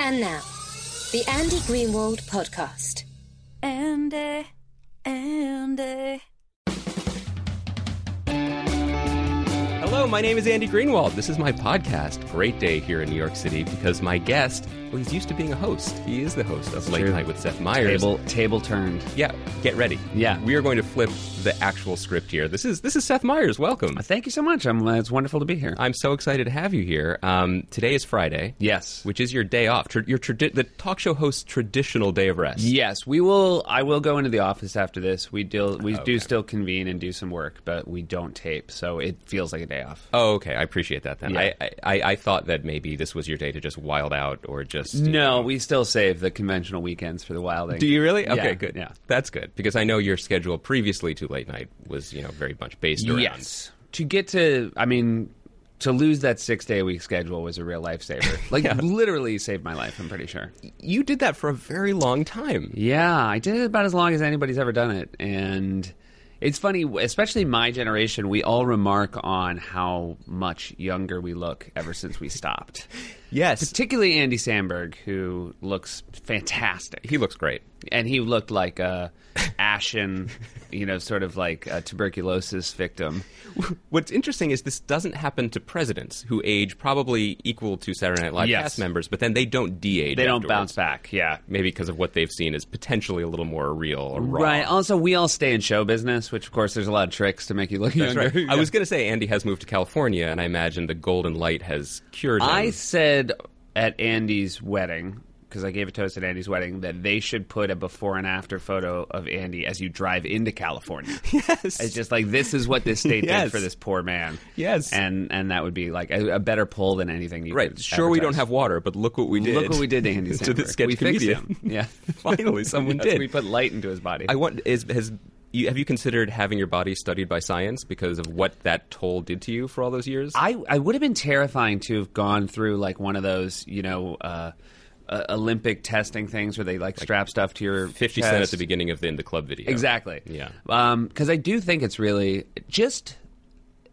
And now, the Andy Greenwald Podcast. Andy, Andy. My name is Andy Greenwald. This is my podcast. Great day here in New York City because my guest, well, he's used to being a host. He is the host of Late true. Night with Seth Meyers. Table table turned. Yeah, get ready. Yeah. we are going to flip the actual script here. This is this is Seth Meyers. Welcome. Thank you so much. I'm, uh, it's wonderful to be here. I'm so excited to have you here. Um, today is Friday. yes. Which is your day off? Tra- your tradi- the talk show host's traditional day of rest. Yes, we will. I will go into the office after this. We do. We Okay. do still convene and do some work, but we don't tape, so it feels like a day off. Oh, okay. I appreciate that. Then Yeah. I, I I thought that maybe this was your day to just wild out or just No, know- we still save the conventional weekends for the wilding. Do you really? Yeah, Okay, good. Yeah. That's good because I know your schedule previously to late night was, you know, very much based around. Yes. To get to, I mean, to lose that six day a week schedule was a real lifesaver. Like literally saved my life. I'm pretty sure. You did that for a very long time. Yeah, I did it about as long as anybody's ever done it, and it's funny, especially my generation. We all remark on how much younger we look ever since we stopped. Yes. Particularly Andy Samberg, who looks fantastic, He looks great. And he looked like a ashen, you know, sort of like a tuberculosis victim. What's interesting is this doesn't happen to presidents who age probably equal to Saturday Night Live Yes. cast members, but then they don't de-age. They don't bounce back. Yeah. Maybe because of what they've seen is potentially a little more real or raw. Right. Also, we all stay in show business, which of course there's a lot of tricks to make you look That's younger. right. I was going to say Andy has moved to California, and I imagine the golden light has cured him. I said at Andy's wedding because I gave a toast at Andy's wedding that they should put a before and after photo of Andy as you drive into California. yes. It's just like this is what this state Yes. did for this poor man. Yes. and and that would be like a, a better pull than anything. You right. could Sure, we don't have water, but look what we did. Look what we did to Andy to the sketch we fixed him. Yeah, Finally, someone Yes, did. We put light into his body. I want is has you, have you considered having your body studied by science because of what that toll did to you for all those years? I, I would have been terrifying to have gone through like one of those, you know, uh, uh, Olympic testing things where they like strap stuff to your Fifty chest. Cent at the beginning of the In the Club video. Exactly. Yeah. Because I do think it's really just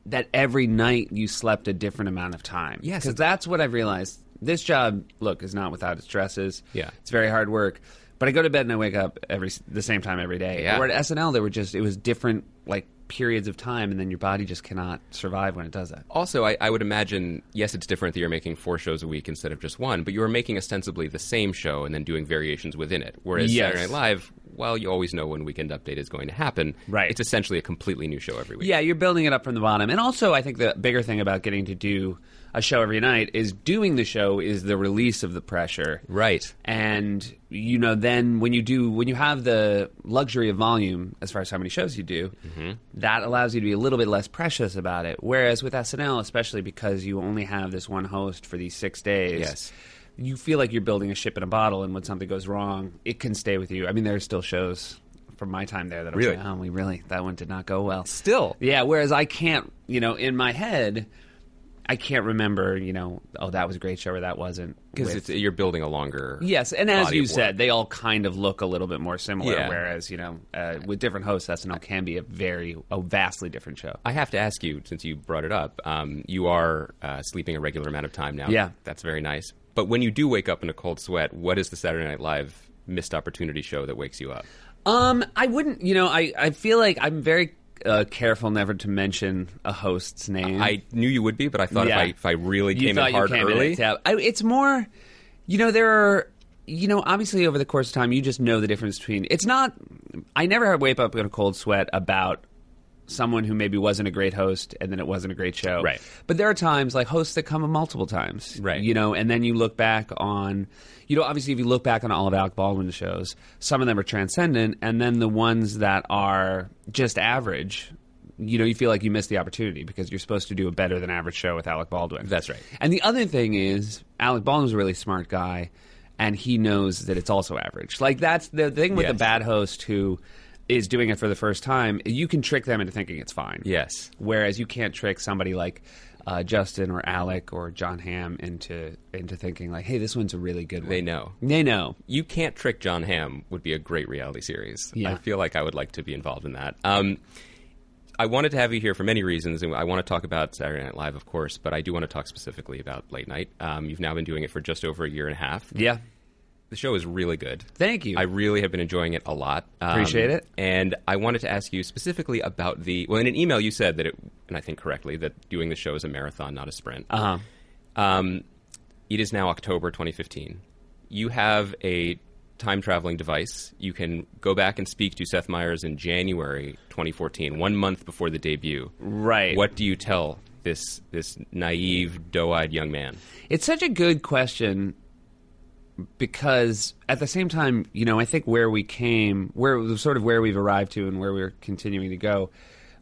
that every night you slept a different amount of time. Yes, Because that's what I've realized. This job, look, is not without its stresses. Yeah. It's very hard work. But I go to bed and I wake up every the same time every day. Yeah. Or at SNL, there were just it was different like periods of time, and then your body just cannot survive when it does that. Also, I, I would imagine, yes, it's different that you're making four shows a week instead of just one, but you are making ostensibly the same show and then doing variations within it. Whereas Yes. Saturday Night Live, while you always know when Weekend Update is going to happen, Right. it's essentially a completely new show every week. Yeah, you're building it up from the bottom. And also, I think the bigger thing about getting to do a show every night is doing the show is the release of the pressure. Right. And you know, then when you do when you have the luxury of volume as far as how many shows you do, Mm-hmm. that allows you to be a little bit less precious about it. Whereas with SNL, especially because you only have this one host for these six days, Yes. you feel like you're building a ship in a bottle, and when something goes wrong, it can stay with you. I mean, there are still shows from my time there that I'm Really? like, oh, we really that one did not go well. Still. Yeah, whereas I can't, you know, in my head, I can't remember, you know, oh, that was a great show or that wasn't. Because you're building a longer. Yes, and as you said, they all kind of look a little bit more similar. Yeah. Whereas, you know, uh, with different hosts, SNL can be a very, a vastly different show. I have to ask you, since you brought it up, um, you are uh, sleeping a regular amount of time now. Yeah. That's very nice. But when you do wake up in a cold sweat, what is the Saturday Night Live missed opportunity show that wakes you up? Um, I wouldn't, you know, I, I feel like I'm very uh, careful never to mention a host's name. I knew you would be, but I thought Yeah. if I if I really you came in hard you came early, in tap. I, it's more, you know, there are, you know, obviously over the course of time, you just know the difference between. It's not. I never wake up in a cold sweat about someone who maybe wasn't a great host and then it wasn't a great show. Right. But there are times like hosts that come multiple times. Right. You know, and then you look back on you know, obviously if you look back on all of Alec Baldwin's shows, some of them are transcendent and then the ones that are just average you know, you feel like you missed the opportunity because you're supposed to do a better than average show with Alec Baldwin. That's right. And the other thing is, Alec Baldwin's a really smart guy, and he knows that it's also average. Like that's the thing with Yes. a bad host who is doing it for the first time. You can trick them into thinking it's fine. Yes. Whereas you can't trick somebody like uh, Justin or Alec or Jon Hamm into into thinking like, hey, this one's a really good one. They know. They know. You Can't Trick Jon Hamm would be a great reality series. Yeah. I feel like I would like to be involved in that. Um, I wanted to have you here for many reasons, and I want to talk about Saturday Night Live, of course, but I do want to talk specifically about late night. Um, you've now been doing it for just over a year and a half. Yeah. The show is really good. Thank you. I really have been enjoying it a lot. Um, Appreciate it. And I wanted to ask you specifically about the. Well, in an email, you said that it, and I think correctly, that doing the show is a marathon, not a sprint. uh-huh. Um, it is now October 2015. You have a time traveling device. You can go back and speak to Seth Meyers in January 2014, one month before the debut. Right. What do you tell this this naive, doe-eyed young man? It's such a good question because at the same time, you know, I think where we came, where sort of where we've arrived to, and where we're continuing to go.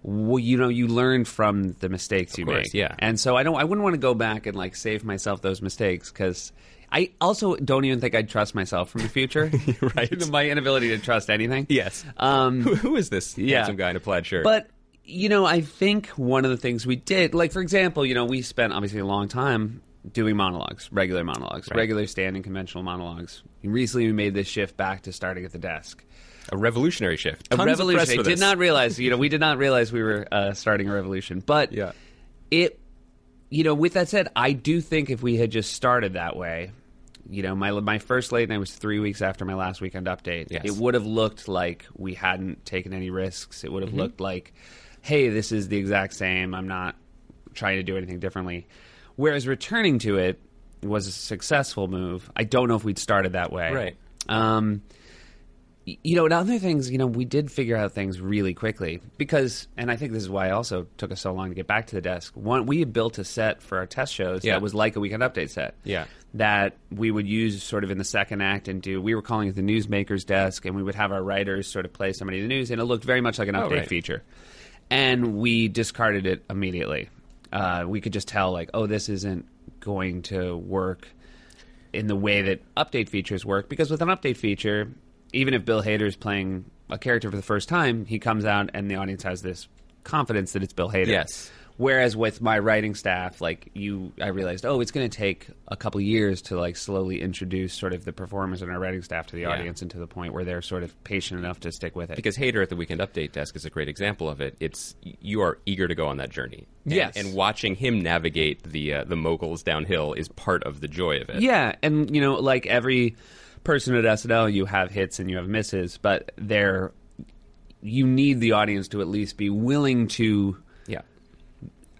Well, you know, you learn from the mistakes you course, make, yeah. And so I don't, I wouldn't want to go back and like save myself those mistakes because I also don't even think I'd trust myself from the future. Right. My inability to trust anything. Yes. Um, who, who is this yeah. handsome guy in a plaid shirt? But you know, I think one of the things we did, like for example, you know, we spent obviously a long time doing monologues, regular monologues, Right. regular standing conventional monologues. Recently, we made this shift back to starting at the desk. a revolutionary shift. A Tons of press revolution. I did not realize, you know, we did not realize we were uh, starting a revolution. But Yeah. it, you know, with that said, I do think if we had just started that way, you know, my my first late night was three weeks after my last weekend update. Yes. It would have looked like we hadn't taken any risks. It would have Mm-hmm. looked like, hey, this is the exact same. I'm not trying to do anything differently. Whereas returning to it was a successful move. I don't know if we'd started that way. Right. Um, you know, and other things, you know, we did figure out things really quickly because, and I think this is why it also took us so long to get back to the desk. One, we had built a set for our test shows Yeah. that was like a weekend update set. Yeah. That we would use sort of in the second act and do, we were calling it the newsmaker's desk, and we would have our writers sort of play somebody in the news, and it looked very much like an Oh, update right. feature. And we discarded it immediately. Uh, we could just tell, like, oh, this isn't going to work in the way that update features work because with an update feature, even if Bill Hader is playing a character for the first time, he comes out and the audience has this confidence that it's Bill Hader. Yes. Whereas with my writing staff, like you, I realized, oh, it's going to take a couple years to like slowly introduce sort of the performers and our writing staff to the audience and to the point where they're sort of patient enough to stick with it. because Hader at the Weekend Update desk is a great example of it. It's you are eager to go on that journey. And, Yes. and watching him navigate the uh, the moguls downhill is part of the joy of it. Yeah, and you know, like every person at SNL, you have hits and you have misses, but they're you need the audience to at least be willing to yeah.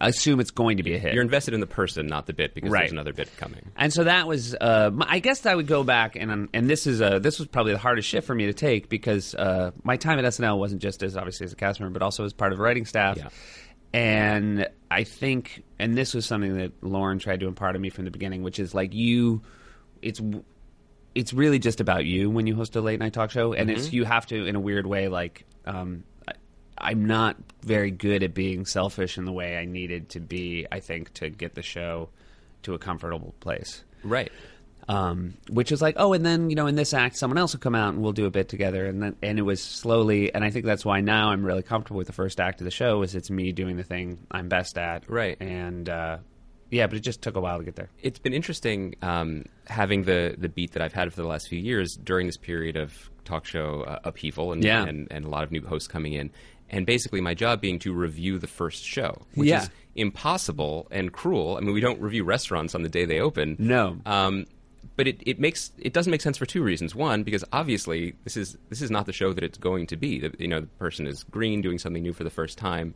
Assume it's going to be a hit. You're invested in the person, not the bit, because Right. there's another bit coming. and so that was, uh, I guess I would go back and and this is uh this was probably the hardest shift for me to take because uh, my time at SNL wasn't just as obviously as a cast member, but also as part of the writing staff. Yeah. And I think, and this was something that Lorne tried to impart on me from the beginning, which is like you, it's it's really just about you when you host a late night talk show, and it's you have to in a weird way like. Um, I'm not very good at being selfish in the way I needed to be. I think to get the show to a comfortable place Right. um, which is like, oh, and then you know, in this act, someone else will come out and we'll do a bit together, and then and it was slowly, and I think that's why now I'm really comfortable with the first act of the show, is it's me doing the thing I'm best at, Right. And uh, yeah, but it just took a while to get there. It's been interesting um, having the the beat that I've had for the last few years during this period of talk show uh, upheaval and, Yeah. and and a lot of new hosts coming in, and basically my job being to review the first show, which Yeah. is impossible and cruel. I mean, we don't review restaurants on the day they open. No. Um, but it, it makes it doesn't make sense for two reasons. One, because obviously this is this is not the show that it's going to be. The, you know, the person is green, doing something new for the first time.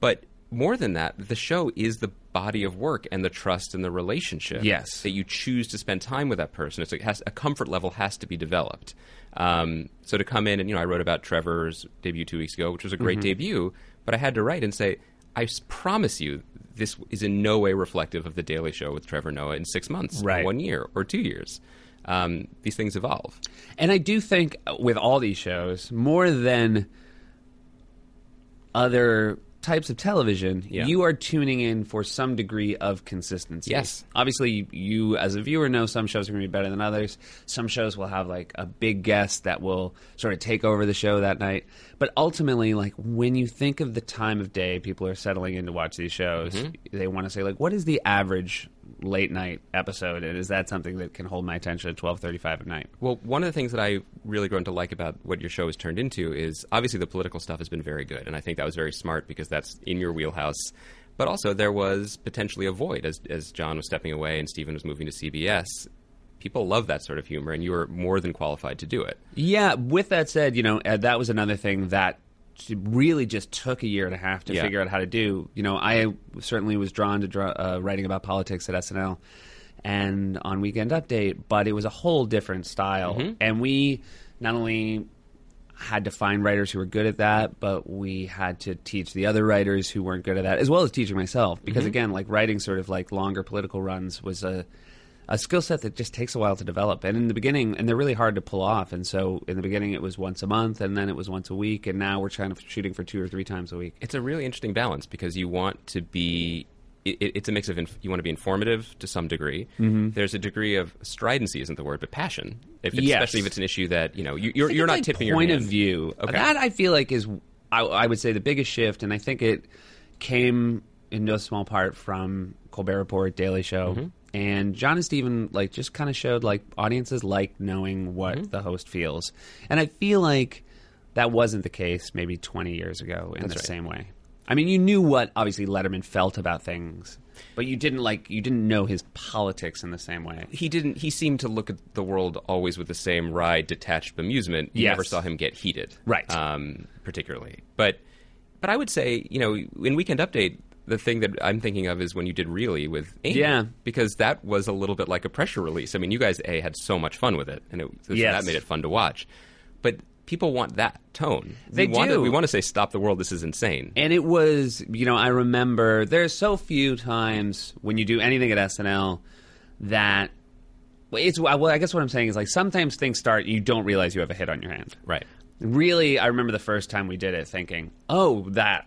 But more than that, the show is the body of work and the trust and the relationship. Yes. that you choose to spend time with that person. It's, it has a comfort level has to be developed. Um, so to come in and you know, I wrote about Trevor's debut two weeks ago, which was a great debut. But I had to write and say, I promise you, this is in no way reflective of the Daily Show with Trevor Noah in six months, Right. one year, or two years. Um, these things evolve. And I do think uh, with all these shows, more than other types of television, Yeah. you are tuning in for some degree of consistency. Yes. Obviously, you as a viewer know some shows are going to be better than others. Some shows will have like a big guest that will sort of take over the show that night. But ultimately, like when you think of the time of day people are settling in to watch these shows, mm-hmm. they want to say like, what is the average late night episode, and is that something that can hold my attention at twelve thirty five at night? Well, one of the things that I really grown to like about what your show has turned into is obviously the political stuff has been very good, and I think that was very smart because that's in your wheelhouse. But also, there was potentially a void as as John was stepping away and Stephen was moving to CBS. People love that sort of humor, and you were more than qualified to do it. Yeah. With that said, you know uh, that was another thing that really just took a year and a half to Yeah. figure out how to do. You know, I certainly was drawn to draw, uh, writing about politics at SNL and on Weekend Update, but it was a whole different style, and we not only had to find writers who were good at that, but we had to teach the other writers who weren't good at that, as well as teaching myself. Because again, like writing sort of like longer political runs was a a skill set that just takes a while to develop. And in the beginning, and they're really hard to pull off. And so in the beginning, it was once a month, and then it was once a week, and now we're kind of shooting for two or three times a week. It's a really interesting balance because you want to be. It, it- it's a mix of inf- you want to be informative to some degree. Mm-hmm. There's a degree of stridency, isn't the word, but passion. If Yes. especially if it's an issue that you know you, think you're not like tipping point your of view. Okay. That I feel like is, I, I would say, the biggest shift, and I think it came in no small part from Colbert Report, Daily Show, Mm-hmm. And John and Stephen like just kind of showed like audiences like knowing what Mm-hmm. the host feels, and I feel like that wasn't the case maybe 20 years ago in That's the right. same way. I mean, you knew what obviously Letterman felt about things, but you didn't like you didn't know his politics in the same way. he didn't he seemed to look at the world always with the same wry detached bemusement you Yes. never saw him get heated Right. um, particularly but but i would say you know in weekend update the thing that i'm thinking of is when you did really with Amy, Yeah. because that was a little bit like a pressure release i mean you guys a had so much fun with it and it, Yes. that made it fun to watch but people want that tone They we want to, do. we want to say stop the world this is insane And it was, you know, I remember there's so few times when you do anything at SNL that it's well, I guess what I'm saying is like sometimes things start you don't realize you have a hit on your hand. right Really, I remember the first time we did it thinking, "Oh, that."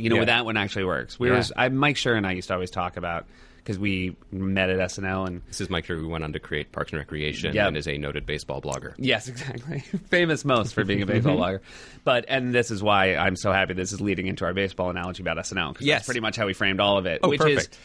You know, Yeah. that one actually works. We Yeah. were I Mike Schur and I used to always talk about because we met at SNL and this is Mike Schur, who went on to create parks and recreation Yep. and is a noted baseball blogger Yes, exactly. Famous most for being a baseball blogger. But and this is why I'm so happy this is leading into our baseball analogy about SNL because Yes. that's pretty much how we framed all of it. Oh, which perfect. is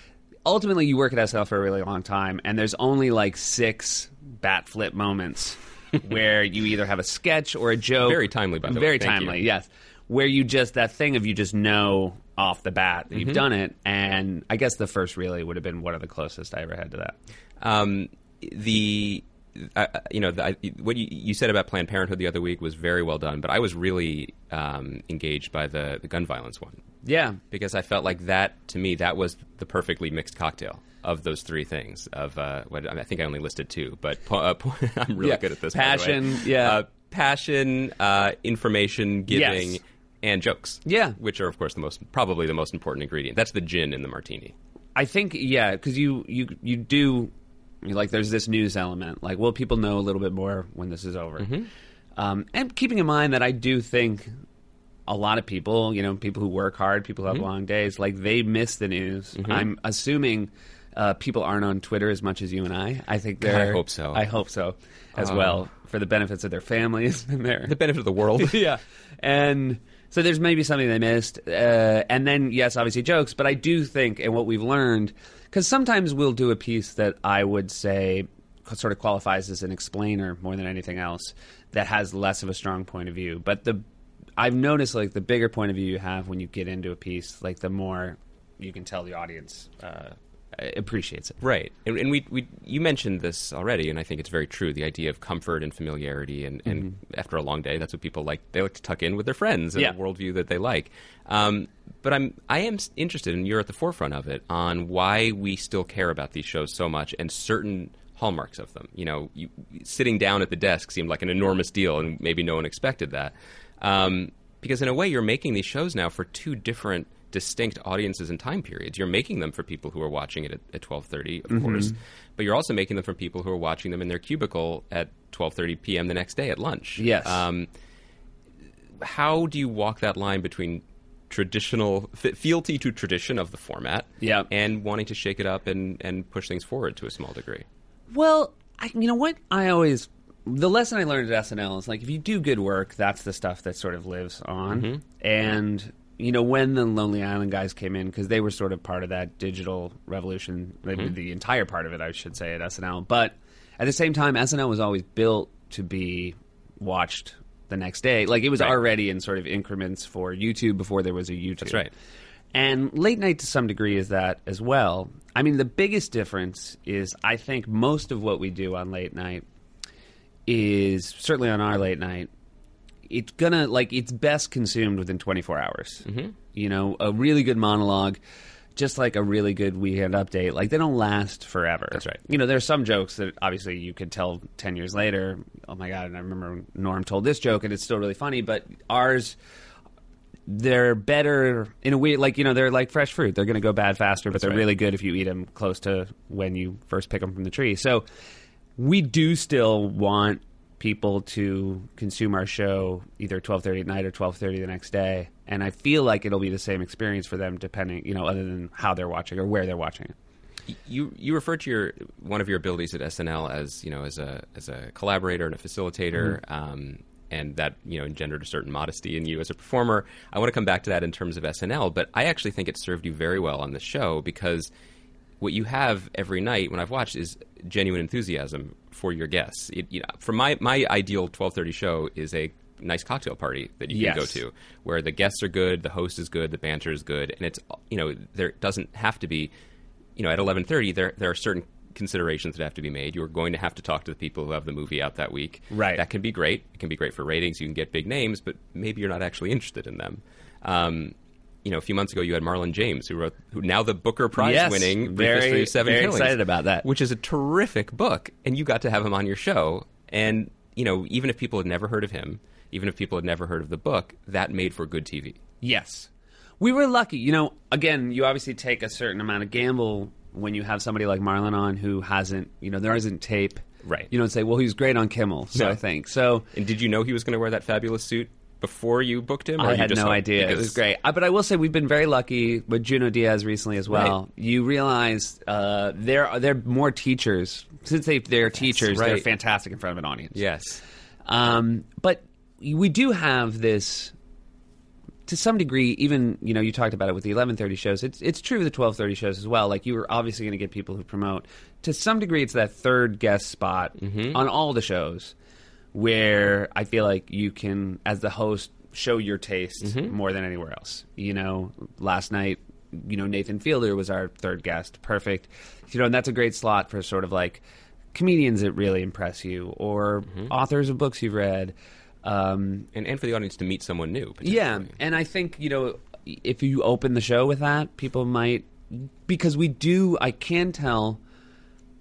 ultimately you work at SNL for a really long time and there's only like six bat flip moments where you either have a sketch or a joke. Very timely, by the way. Very timely, you. yes. Where you just that thing of you just know off the bat that Mm-hmm. you've done it and I guess the first really would have been one of the closest I ever had to that. Um, the uh, you know the, I, what you, you said about Planned Parenthood the other week was very well done, but I was really um, engaged by the the gun violence one Yeah. because I felt like that to me that was the perfectly mixed cocktail of those three things. Of uh, what I think I only listed two, but po- uh, po- I'm really Yeah. good at this. by the way. Passion, yeah. uh, passion, uh, information giving. Yes. And jokes, Yeah. which are of course the most probably the most important ingredient. That's the gin in the martini. I think yeah, because you you you do you like there's this news element. Like, will people know a little bit more when this is over? Um, and keeping in mind that I do think a lot of people, you know, people who work hard, people who have long days, like they miss the news. I'm assuming. Uh, people aren't on Twitter as much as you and I. I think God, I they're. hope so. I hope so, as Oh. well, for the benefits of their families and their The benefit of the world. yeah. And so there's maybe something they missed. Uh, and then, yes, obviously jokes, but I do think, and what we've learned, because sometimes we'll do a piece that I would say sort of qualifies as an explainer more than anything else that has less of a strong point of view. But the I've noticed like the bigger point of view you have when you get into a piece, like the more you can tell the audience uh, appreciates it. Right, and, and we, we you mentioned this already, and I think it's very true. The idea of comfort and familiarity, and, and after a long day, that's what people like. They like to tuck in with their friends and Yeah. a worldview that they like. Um, but I'm I am interested, and you're at the forefront of it, on why we still care about these shows so much, and certain hallmarks of them. You know, you, sitting down at the desk seemed like an enormous deal, and maybe no one expected that. Um, because in a way, you're making these shows now for two different distinct audiences and time periods. You're making them for people who are watching it at, at 12:30, of course, but you're also making them for people who are watching them in their cubicle at 12:30 p.m. the next day at lunch. Yes. Um, how do you walk that line between traditional fe- fealty to tradition of the format, Yeah. and wanting to shake it up and and push things forward to a small degree? Well, I, you know what? I always the lesson I learned at SNL is like if you do good work, that's the stuff that sort of lives on. And you know, when the Lonely Island guys came in, because they were sort of part of that digital revolution, maybe mm-hmm. the entire part of it, I should say, at SNL. But at the same time, SNL was always built to be watched the next day. Like it was Right. already in sort of increments for YouTube before there was a YouTube. That's right. And late night to some degree is that as well. I mean, the biggest difference is I think most of what we do on late night is certainly on our late night. It's gonna like it's best consumed within 24 hours. Mm-hmm. You know, a really good monologue, just like a really good weekend update. Like they don't last forever. That's right. You know, there's some jokes that obviously you could tell 10 years later. Oh my god! And I remember Norm told this joke, and it's still really funny. But ours they're better in a way like you know they're like fresh fruit they're going to go bad faster but they're right. really good if you eat them close to when you first pick them from the tree so we do still want people to consume our show either 12:30 at night or 12:30 the next day. And i feel like it'll be the same experience for them depending you know other than how they're watching or where they're watching it. You you refer to your one of your abilities at SNL as you know as a as a collaborator and a facilitator, um, and that you know engendered a certain modesty in you as a performer. I want to come back to that in terms of SNL, but I actually think it served you very well on the show because what you have every night when I've watched is genuine enthusiasm for your guests. It, you know, for my my ideal twelve thirty show is a nice cocktail party that you can Yes. go to where the guests are good, the host is good, the banter is good, and it's you know there doesn't have to be you know at eleven thirty there there are certain considerations that have to be made. You're going to have to talk to the people who have the movie out that week. Right. That can be great. It can be great for ratings. You can get big names, but maybe you're not actually interested in them. Um, you know, a few months ago, you had Marlon James, who wrote, who now the Booker Prize Yes, winning very- Brief History of Seven very Killings, excited about that. which is a terrific book, and you got to have him on your show. And you know, even if people had never heard of him, even if people had never heard of the book, that made for good TV. Yes. We were lucky. You know, again, you obviously take a certain amount of gamble when you have somebody like Marlon on who hasn't, you know, there isn't tape. Right. You don't say, well, he's great on Kimmel, so No. I think. So And did you know he was going to wear that fabulous suit before you booked him? or I had no idea. It was great. Uh, but I will say we've been very lucky with Junot Diaz recently as well. Right. You realize uh, they're, they're more teachers. Since they, they're teachers, they're fantastic in front of an audience. Yes. Um, but we do have this to some degree. Even you know, you talked about it with the eleven thirty shows. It's it's true with the twelve thirty shows as well. Like you were obviously going to get people who promote. To some degree, it's that third guest spot on all the shows where I feel like you can, as the host, show your taste more than anywhere else. You know, last night. You know, Nathan Fielder was our third guest. Perfect. You know, and that's a great slot for sort of like comedians that really impress you or authors of books you've read. Um, And, and for the audience to meet someone new. yeah, and I think you know if you open the show with that, people might because we do. I can tell.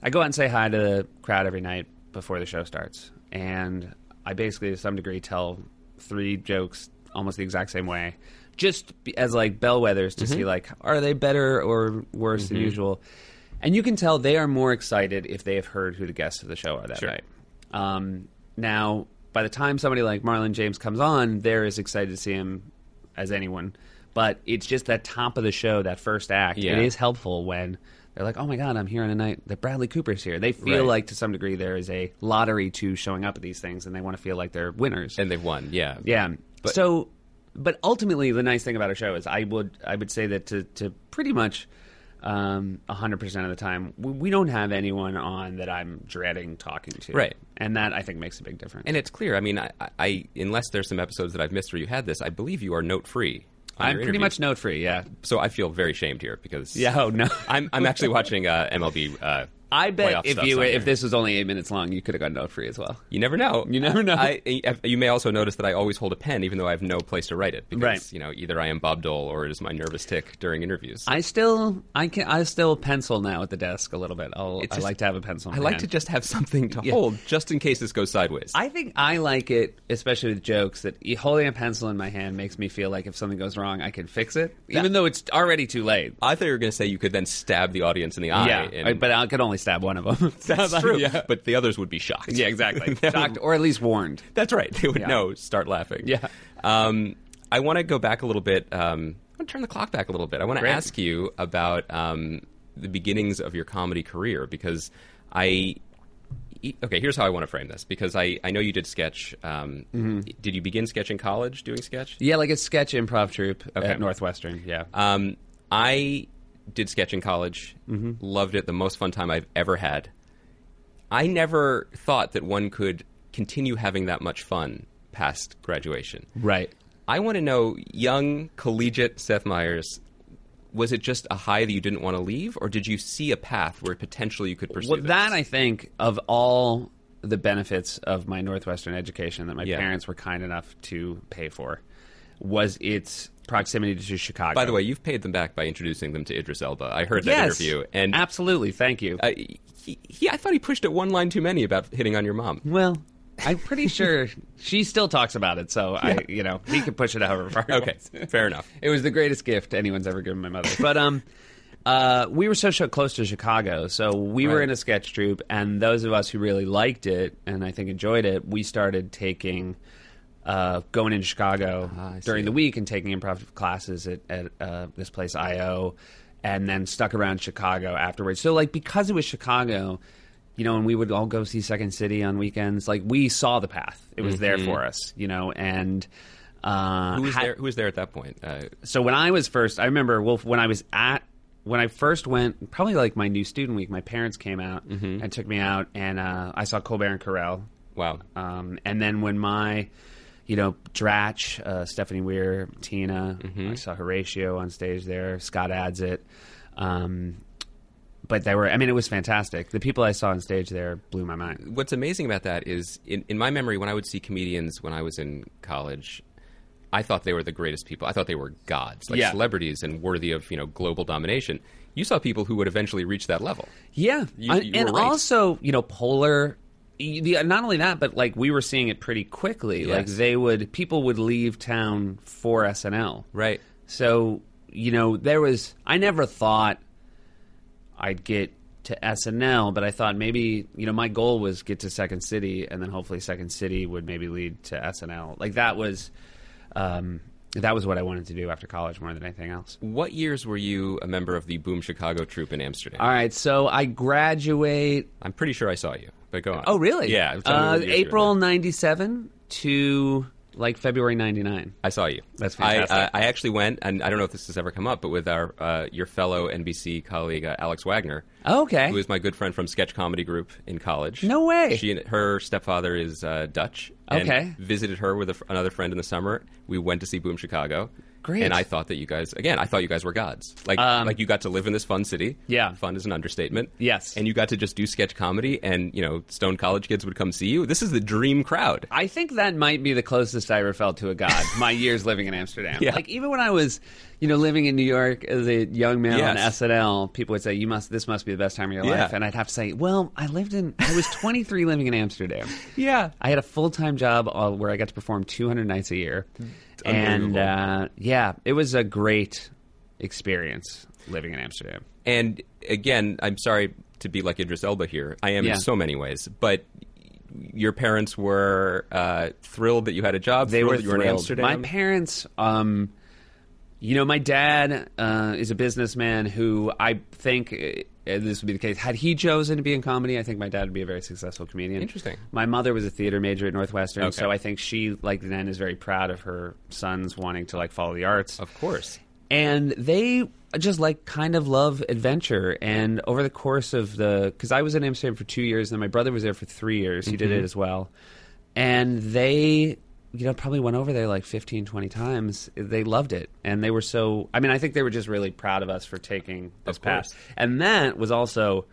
I go out and say hi to the crowd every night before the show starts, and I basically, to some degree, tell three jokes almost the exact same way, just as like bellwethers to see like are they better or worse than usual. And you can tell they are more excited if they have heard who the guests of the show are that Sure. night. Um, now, by the time somebody like Marlon James comes on, they're as excited to see him as anyone. But it's just that top of the show, that first act. Yeah. It is helpful when they're like, "Oh my god, I'm here on a night that Bradley Cooper's here." They feel Right. like to some degree there is a lottery to showing up at these things, and they want to feel like they're winners. And they've won. Yeah. Yeah. But- so, but ultimately, the nice thing about our show is I would I would say that to to pretty much um, hundred percent of the time we, we don't have anyone on that I'm dreading talking to. Right. And that I think makes a big difference. And it's clear. I mean, I, I unless there's some episodes that I've missed where you had this, I believe you are note free. I'm pretty much note free. Yeah. So I feel very shamed here because Yeah. Oh no. I'm I'm actually watching uh, MLB. Uh, I bet if you if this was only eight minutes long, you could have gotten note free as well. You never know. You never know. I, I- you may also notice that I always hold a pen, even though I have no place to write it. Because Right. you know, either I am Bob Dole or it is my nervous tic during interviews. I still I can I still pencil now at the desk a little bit. I'll, It's I like to have a pencil. I like hand. to just have something to Yeah. hold, just in case this goes sideways. I think I like it, especially with jokes, that holding a pencil in my hand makes me feel like if something goes wrong, I can fix it, even though it's already too late. I thought you were going to say you could then stab the audience in the eye. yeah, and- but I could only stab one of them. that's true. yeah. But the others would be shocked. yeah, exactly. That would- Shocked, or at least warned. That's right. They would Yeah. know. Start laughing. Yeah. Um, I want to go back a little bit. Um, I want to turn the clock back a little bit. I want to ask you about um, the beginnings of your comedy career because I okay, here's how I want to frame this because I, I know you did sketch. Um, Mm-hmm. Did you begin sketch in college, doing sketch? Yeah, like a sketch improv troupe Okay. at Northwestern. Yeah. Um, I did sketch in college. Mm-hmm. Loved it. The most fun time I've ever had. I never thought that one could continue having that much fun past graduation. right. I want to know, young collegiate Seth Meyers, was it just a high that you didn't want to leave, or did you see a path where potentially you could pursue Well, this? that I think of all the benefits of my Northwestern education that my Yeah. parents were kind enough to pay for was its proximity to Chicago. By the way, you've paid them back by introducing them to Idris Elba. I heard that yes, interview, and absolutely, thank you. uh, he, he, I thought he pushed it one line too many about hitting on your mom. well, I'm pretty sure she still talks about it, so I, you know, he could push it however far. Okay, fair enough. It was the greatest gift anyone's ever given my mother. But um, uh, we were so, so close to Chicago, so we were in a sketch troupe, and those of us who really liked it and I think enjoyed it, we started taking. Uh, going into Chicago Ah, during the week and taking improv classes at, at uh, this place IO, and then stuck around Chicago afterwards. So like because it was Chicago, you know, and we would all go see Second City on weekends. Like we saw the path; it was there for us, you know. And uh, Mm-hmm. Who was had- there? Who was there at that point? Uh, so when I was first, I remember well when I was at when I first went, probably like my new student week. My parents came out Mm-hmm. and took me out, and uh, I saw Colbert and Carell. wow. Um, and then when my, you know, Dratch, uh, Stephanie Weir, Tina, Mm-hmm. I saw Horatio on stage there. Scott Adsit. Um, but they were, I mean, it was fantastic. The people I saw on stage there blew my mind. What's amazing about that is, in, in my memory, when I would see comedians when I was in college, I thought they were the greatest people. I thought they were gods, like Yeah. celebrities and worthy of you know global domination. You saw people who would eventually reach that level. Yeah, You- and, you and right. also you know polar. The, not only that, but like we were seeing it pretty quickly. Like they would, people would leave town for SNL. Right. So you know there was. I never thought I'd get to SNL, but I thought maybe you know my goal was get to Second City, and then hopefully Second City would maybe lead to SNL. Like that was. Um, that was what I wanted to do after college more than anything else. What years were you a member of the Boom Chicago troupe in Amsterdam? All right, so I graduate I'm pretty sure I saw you, but go on. Oh, really? Yeah. Uh, what years you were April '97 to like February '99. I saw you. That's I, fantastic. uh, I actually went, and I don't know if this has ever come up, but with our uh, your fellow NBC colleague uh, Alex Wagner, Okay. who is my good friend from Sketch Comedy Group in college. No way. She and her stepfather is uh, Dutch. And Okay. Visited her with a, another friend in the summer. We went to see Boom Chicago. Great. And I thought that you guys, again, I thought you guys were gods. Like, Um, like you got to live in this fun city. Yeah. Fun is an understatement. Yes. And you got to just do sketch comedy, and you know, Stone College kids would come see you. This is the dream crowd. I think that might be the closest I ever felt to a god. my years living in Amsterdam. Yeah. Like even when I was, you know, living in New York as a young man on SNL, people would say, "You must. This must be the best time of your Yeah. life." And I'd have to say, "Well, I lived in. I was 23 living in Amsterdam. Yeah. I had a full time job where I got to perform 200 nights a year, and uh, yeah, it was a great experience living in Amsterdam. And again, I'm sorry to be like Idris Elba here. I am Yeah. in so many ways, but your parents were uh, thrilled that you had a job. They were you were in. Amsterdam. My parents, um, you know, my dad uh, is a businessman who I think uh, this would be the case. Had he chosen to be in comedy, I think my dad would be a very successful comedian. Interesting. My mother was a theater major at Northwestern, Okay. so I think she, like then, is very proud of her sons wanting to like follow the arts. of course. and they just like kind of love adventure and over the course of the because i was in amsterdam for two years and then my brother was there for three years he did Mm-hmm. it as well and they you know probably went over there like 15 20 times they loved it and they were so i mean i think they were just really proud of us for taking this Of course. path and that was also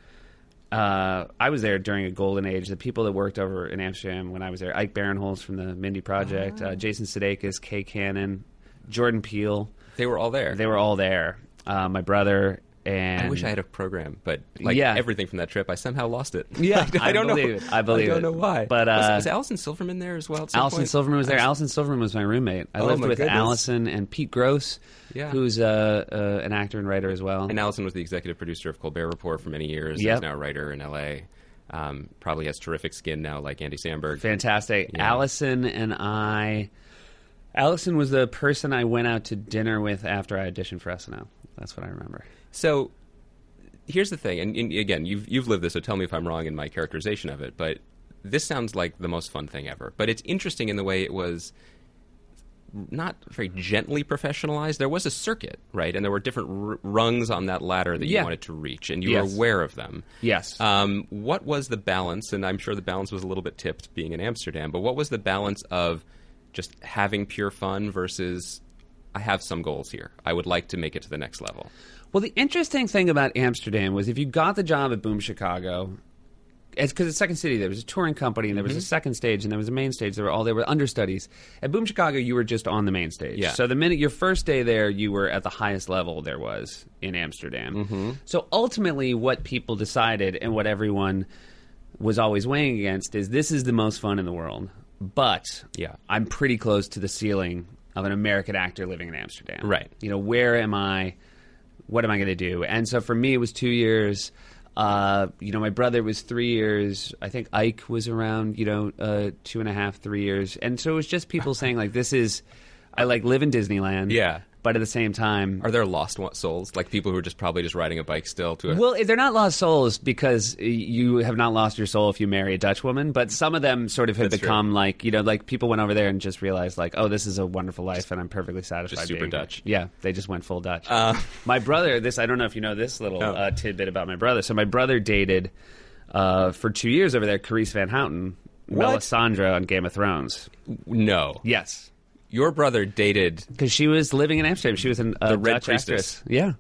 uh, I was there during a golden age. The people that worked over in Amsterdam when I was there, Ike Barinholtz from the Mindy Project, Ah. uh, Jason Sudeikis, Kay Cannon, Jordan Peele. They were all there. They were all there. Uh, my brother and I wish I had a program, but like Yeah. everything from that trip, I somehow lost it. Yeah, I, I don't believe know. it. I believe I don't it. know why. But, was, uh, was Allison Silverman there as well? Allison point? Silverman was there. Allison Silverman was my roommate. I Oh, lived with goodness. Allison and Pete Grosz, Yeah. who's uh, uh, an actor and writer as well. And Allison was the executive producer of Colbert Report for many years. Yep. He's now a writer in L.A. Um, probably has terrific skin now, like Andy Samberg. Fantastic. Yeah. Allison and I. Allison was the person I went out to dinner with after I auditioned for SNL. That's what I remember. So here's the thing, and, and again, you've you've lived this, so tell me if I'm wrong in my characterization of it. But this sounds like the most fun thing ever. But it's interesting in the way it was not very gently professionalized. There was a circuit, right, and there were different r- rungs on that ladder that you Yeah. wanted to reach, and you Yes. were aware of them. Yes. Um, what was the balance? And I'm sure the balance was a little bit tipped being in Amsterdam. But what was the balance of just having pure fun versus I have some goals here. I would like to make it to the next level. Well, the interesting thing about Amsterdam was if you got the job at Boom Chicago, it's because it's Second City. There was a touring company, and there Mm-hmm. was a second stage, and there was a main stage. There were all there were understudies. At Boom Chicago, you were just on the main stage. Yeah. So the minute your first day there, you were at the highest level there was in Amsterdam. Mm-hmm. So ultimately, what people decided, and what everyone was always weighing against, is this is the most fun in the world, but Yeah. I'm pretty close to the ceiling of an American actor living in Amsterdam. Right. You know, where am I? What am I going to do? And so for me, it was two years. Uh, you know, my brother was three years. I think Ike was around, you know, uh, two and a half, three years. And so it was just people saying, like, this is, I like live in Disneyland. Yeah. But at the same time, Are there lost souls, like people who are just probably just riding a bike still to a Well, they're not lost souls because you have not lost your soul if you marry a Dutch woman, but some of them sort of have That's true. become like, you know, like people went over there and just realized, like, oh, this is a wonderful life and I'm perfectly satisfied. Just super here. Dutch. Yeah, they just went full Dutch. Uh, my brother, this, I don't know if you know this little No. uh, tidbit about my brother. So my brother dated uh, for two years over there, Carice Van Houten, What? Melisandre on Game of Thrones. no. Yes. Your brother dated. Because she was living in Amsterdam. She was an, a The Red Dutch Priestess. actress. Yeah.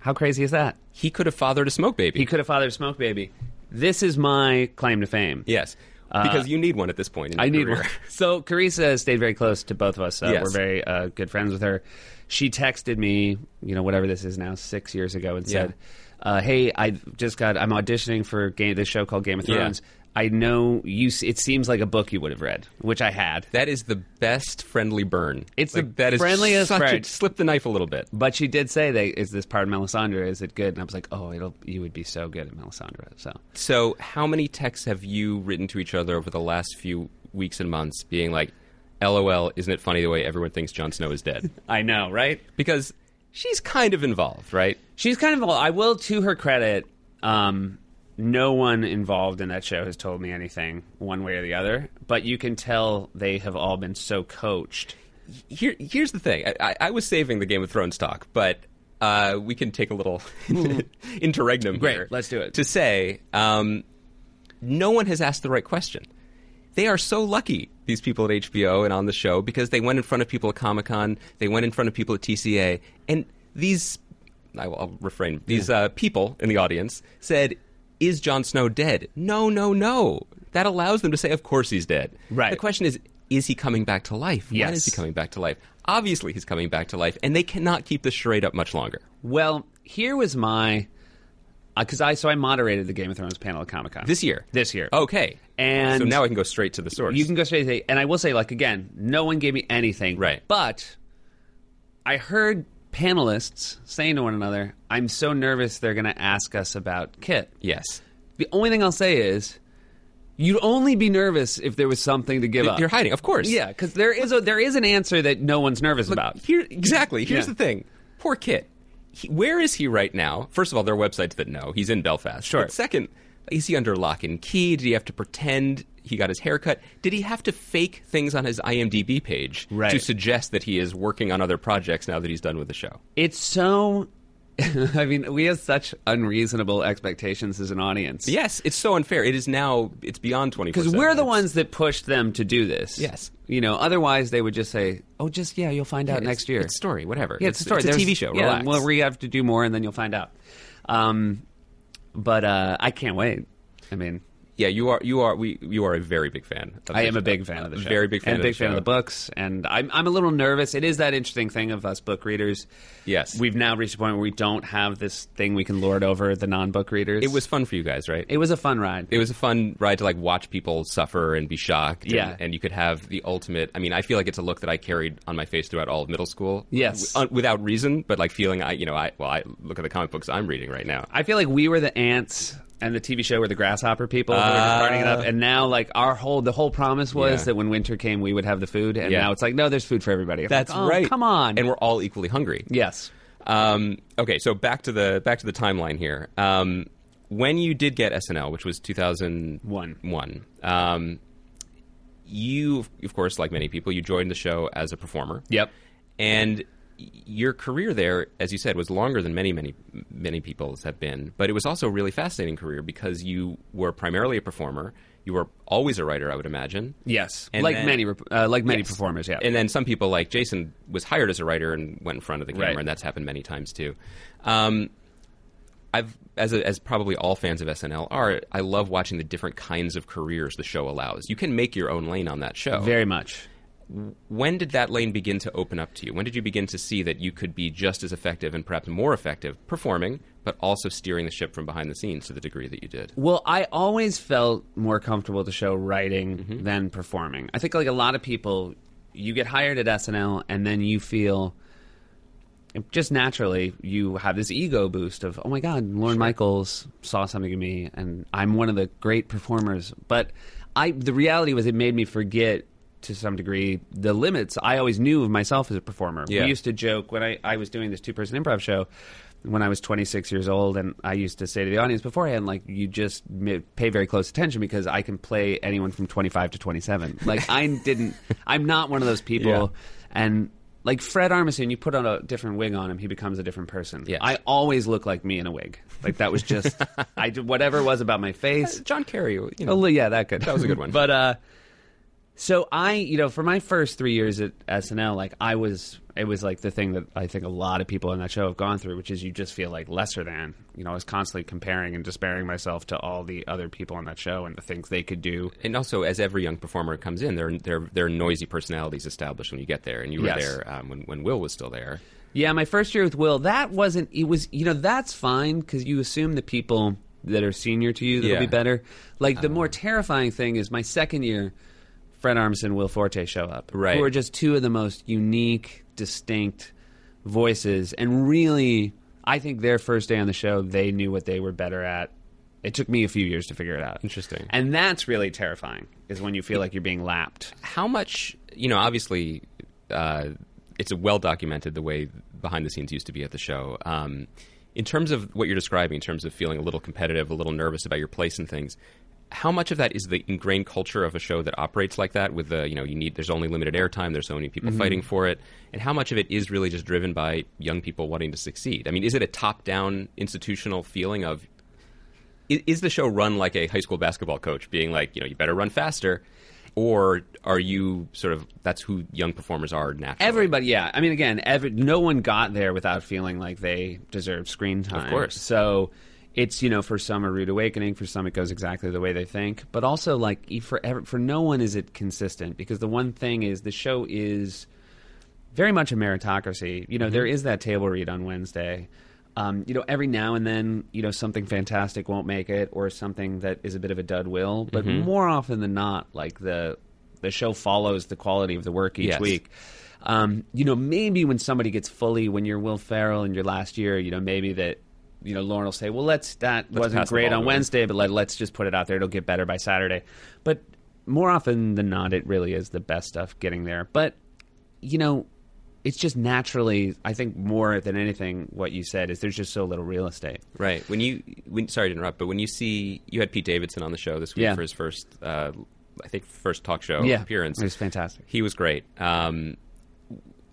How crazy is that? He could have fathered a smoke baby. He could have fathered a smoke baby. This is my claim to fame. yes, because you need one at this point. In Uh, I need career. one. So Carice stayed very close to both of us. Uh, Yes. We're very uh, good friends with her. She texted me, you know, whatever this is now, six years ago, and said, uh, "Hey, I just got. I'm auditioning for game, this show called Game of Yeah. I know you. It seems like a book you would have read, which I had. That is the best friendly burn. It's Like, the that is friendliest such a- slip the knife a little bit. But she did say, "They is this part of Melisandre? Is it good?" And I was like, "Oh, it'll. You would be so good at Melisandre." So So, how many texts have you written to each other over the last few weeks and months, being like, "LOL, isn't it funny the way everyone thinks Jon Snow is dead?" I know, right? because she's kind of involved, right? She's kind of. I will, to her credit, um, no one involved in that show has told me anything one way or the other. But you can tell they have all been so coached. Here, here's the thing. I, I, I was saving the Game of Thrones talk, but uh, we can take a little interregnum Great, here. let's do it. To say, um, no one has asked the right question. They are so lucky, these people at HBO and on the show, because they went in front of people at Comic Con, they went in front of people at TCA, and these, I will, I'll refrain, these uh, people in the audience said, Is Jon Snow dead? No, no, no. That allows them to say, Of course he's dead. Right. The question is, is he coming back to life? When Yes. is he coming back to life? Obviously, he's coming back to life, and they cannot keep this charade up much longer. Well, here was my uh, because I so I moderated the Game of Thrones panel at Comic Con This year. This year, Okay. And- so now I can go straight to the source. You can go straight to the, and I will say, like again, no one gave me anything. Right. But I heard panelists saying to one another, "I'm so nervous they're going to ask us about Kit." yes. The only thing I'll say is, you'd only be nervous if there was something to give up. You're hiding, of course. Yeah, because there is a there is an answer that no one's nervous Look, about. Here, exactly. Here's Yeah. the thing. Poor Kit. He, where is he right now? First of all, there are websites that know he's in Belfast. Sure. But second, is he under lock and key? Did he have to pretend he got his hair cut? Did he have to fake things on his IMDb page Right. to suggest that he is working on other projects now that he's done with the show? It's so. I mean, we have such unreasonable expectations as an audience. Yes, it's so unfair. It is now. It's beyond twenty. Because we're the ones that pushed them to do this. Yes. You know, otherwise they would just say, oh, just, yeah, you'll find out next year. It's story, whatever. Yeah, it's, a story. It's a There's- TV show. Yeah, Relax. well, we have to do more, and then you'll find out. Um, but uh, I can't wait. I mean, yeah, you are. You are. We. You are a very big fan. Of I am a big fan of the show. Very big fan. and of big the fan of the books. And I'm I'm a little nervous. It is that interesting thing of us book readers. Yes. we've now reached a point where we don't have this thing we can lord over the non-book readers. It was fun for you guys, right? it was a fun ride. it was a fun ride to like watch people suffer and be shocked. and- Yeah. and, you could have the ultimate. I mean, I feel like it's a look that I carried on my face throughout all of middle school. Yes. w- without reason, but like feeling I, you know, I well, I look at the comic books I'm reading right now. I feel like we were the ants and the TV show were the grasshopper people who were just Ah. running it up. And now, like our whole the whole promise was Yeah. that when winter came, we would have the food. And Yeah. now it's like, no, there's food for everybody. I'm like, oh, Come on. and we're all equally hungry. yes, Um, okay, so back to the back to the timeline here. Um, when you did get SNL, which was 2001, One. um, you, of course, like many people, you joined the show as a performer. Yep. And your career there, as you said, was longer than many, many, many people's have been. But it was also a really fascinating career because you were primarily a performer. You were always a writer, I would imagine. Yes, And like then- many uh, like many Yes. performers. Yeah, And then some people, like Jason, was hired as a writer and went in front of the camera, Right. and that's happened many times too. Um, I've, as a, as probably all fans of SNL are, I love watching the different kinds of careers the show allows. You can make your own lane on that show. very much. When did that lane begin to open up to you? When did you begin to see that you could be just as effective and perhaps more effective performing, but also steering the ship from behind the scenes to the degree that you did? Well, I always felt more comfortable to show writing Mm-hmm. than performing. I think like a lot of people, you get hired at SNL and then you feel just naturally you have this ego boost of oh my god, Lorne Michaels saw something in me and I'm one of the great performers. But I the reality was it made me forget to some degree the limits I always knew of myself as a performer. Yeah. We used to joke when I, I was doing this two person improv show when I was 26 years old, and I used to say to the audience beforehand, like, you just pay very close attention because I can play anyone from 25 to 27. Like, I didn't, I'm not one of those people. Yeah. And like Fred Armisen, you put on a different wig on him, he becomes a different person. Yes. I always look like me in a wig. Like, that was just, I did whatever it was about my face. John Kerry, you know, Oh, yeah, that good. That was a good one. but uh, so I, you know, for my first three years at SNL, like I was, it was like the thing that I think a lot of people in that show have gone through, which is you just feel like lesser than. You know, I was constantly comparing and despairing myself to all the other people on that show and the things they could do. and also as every young performer comes in, there there there are noisy personalities established when you get there, and you were Yes. there um, when when Will was still there. Yeah, my first year with Will, that wasn't. It was, you know, that's fine because you assume the people that are senior to you that'll Yeah. be better. Like the more terrifying thing is my second year, Fred Armisen, and Will Forte show up, Right. Who are just two of the most unique, distinct voices, and really, I think their first day on the show, they knew what they were better at. It took me a few years to figure it out. Interesting. and that's really terrifying. Is when you feel like you're being lapped. How much, you know, obviously, uh, it's well documented the way behind the scenes used to be at the show. Um, in terms of what you're describing, in terms of feeling a little competitive, a little nervous about your place in things, how much of that is the ingrained culture of a show that operates like that? With the, you know, you need there's only limited airtime, there's so many people mm-hmm. fighting for it, and how much of it is really just driven by young people wanting to succeed? I mean, is it a top-down institutional feeling of is, is the show run like a high school basketball coach being like, you know, you better run faster? Or are you sort of that's who young performers are naturally? Everybody, yeah. I mean, again, every, no one got there without feeling like they deserved screen time. Of course. So it's you know for some a rude awakening, for some it goes exactly the way they think. But also like for for no one is it consistent because the one thing is the show is very much a meritocracy. You know, Mm-hmm. there is that table read on Wednesday. Um, you know, every now and then, you know, something fantastic won't make it, or something that is a bit of a dud will. But Mm-hmm. more often than not, like the the show follows the quality of the work each Yes. week. Um, you know, maybe when somebody gets fully, when you're Will Ferrell in your last year, you know, maybe that, you know, Lorne will say, well, let's, that wasn't great on. Wednesday, but let, let's just put it out there. It'll get better by Saturday. But more often than not, it really is the best stuff getting there. But, you know, it's just naturally, I think more than anything, what you said is there's just so little real estate. Right. When you, when, sorry to interrupt, but when you see, you had Pete Davidson on the show this week Yeah. for his first, uh, I think, first talk show yeah. appearance. It was fantastic. He was great. Um,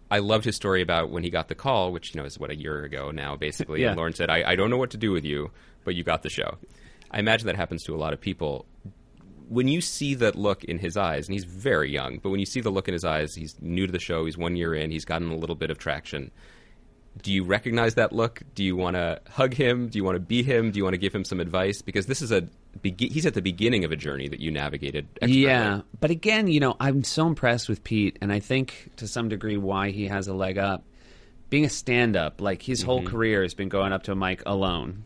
I loved his story about when he got the call, which you know is what a year ago now, basically. Yeah. And Lorne said, I, "I don't know what to do with you, but you got the show." I imagine that happens to a lot of people. When you see that look in his eyes, and he's very young, but when you see the look in his eyes, he's new to the show. He's one year in. He's gotten a little bit of traction. Do you recognize that look? Do you want to hug him? Do you want to be him? Do you want to give him some advice? Because this is a begi- he's at the beginning of a journey that you navigated. Expertly. Yeah, but again, you know, I'm so impressed with Pete, and I think to some degree why he has a leg up. Being a stand-up, like his whole Mm-hmm. career has been going up to a mic alone,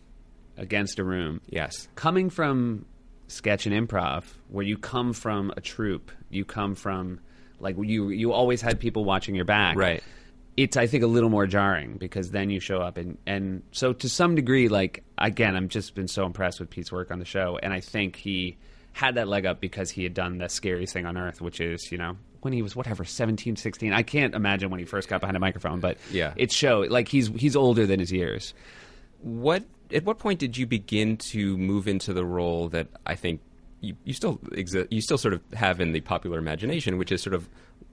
against a room. Yes. Coming from sketch and improv, where you come from a troupe, you come from like you you always had people watching your back, Right. It's I think a little more jarring because then you show up and and so to some degree, like again, I'm just been so impressed with Pete's work on the show, and I think he had that leg up because he had done the scariest thing on earth, which is you know when he was whatever 17 16 i can't imagine when he first got behind a microphone but Yeah. it showed like he's he's older than his years. What at what point did you begin to move into the role that I think you, you still exi- you still sort of have in the popular imagination, which is sort of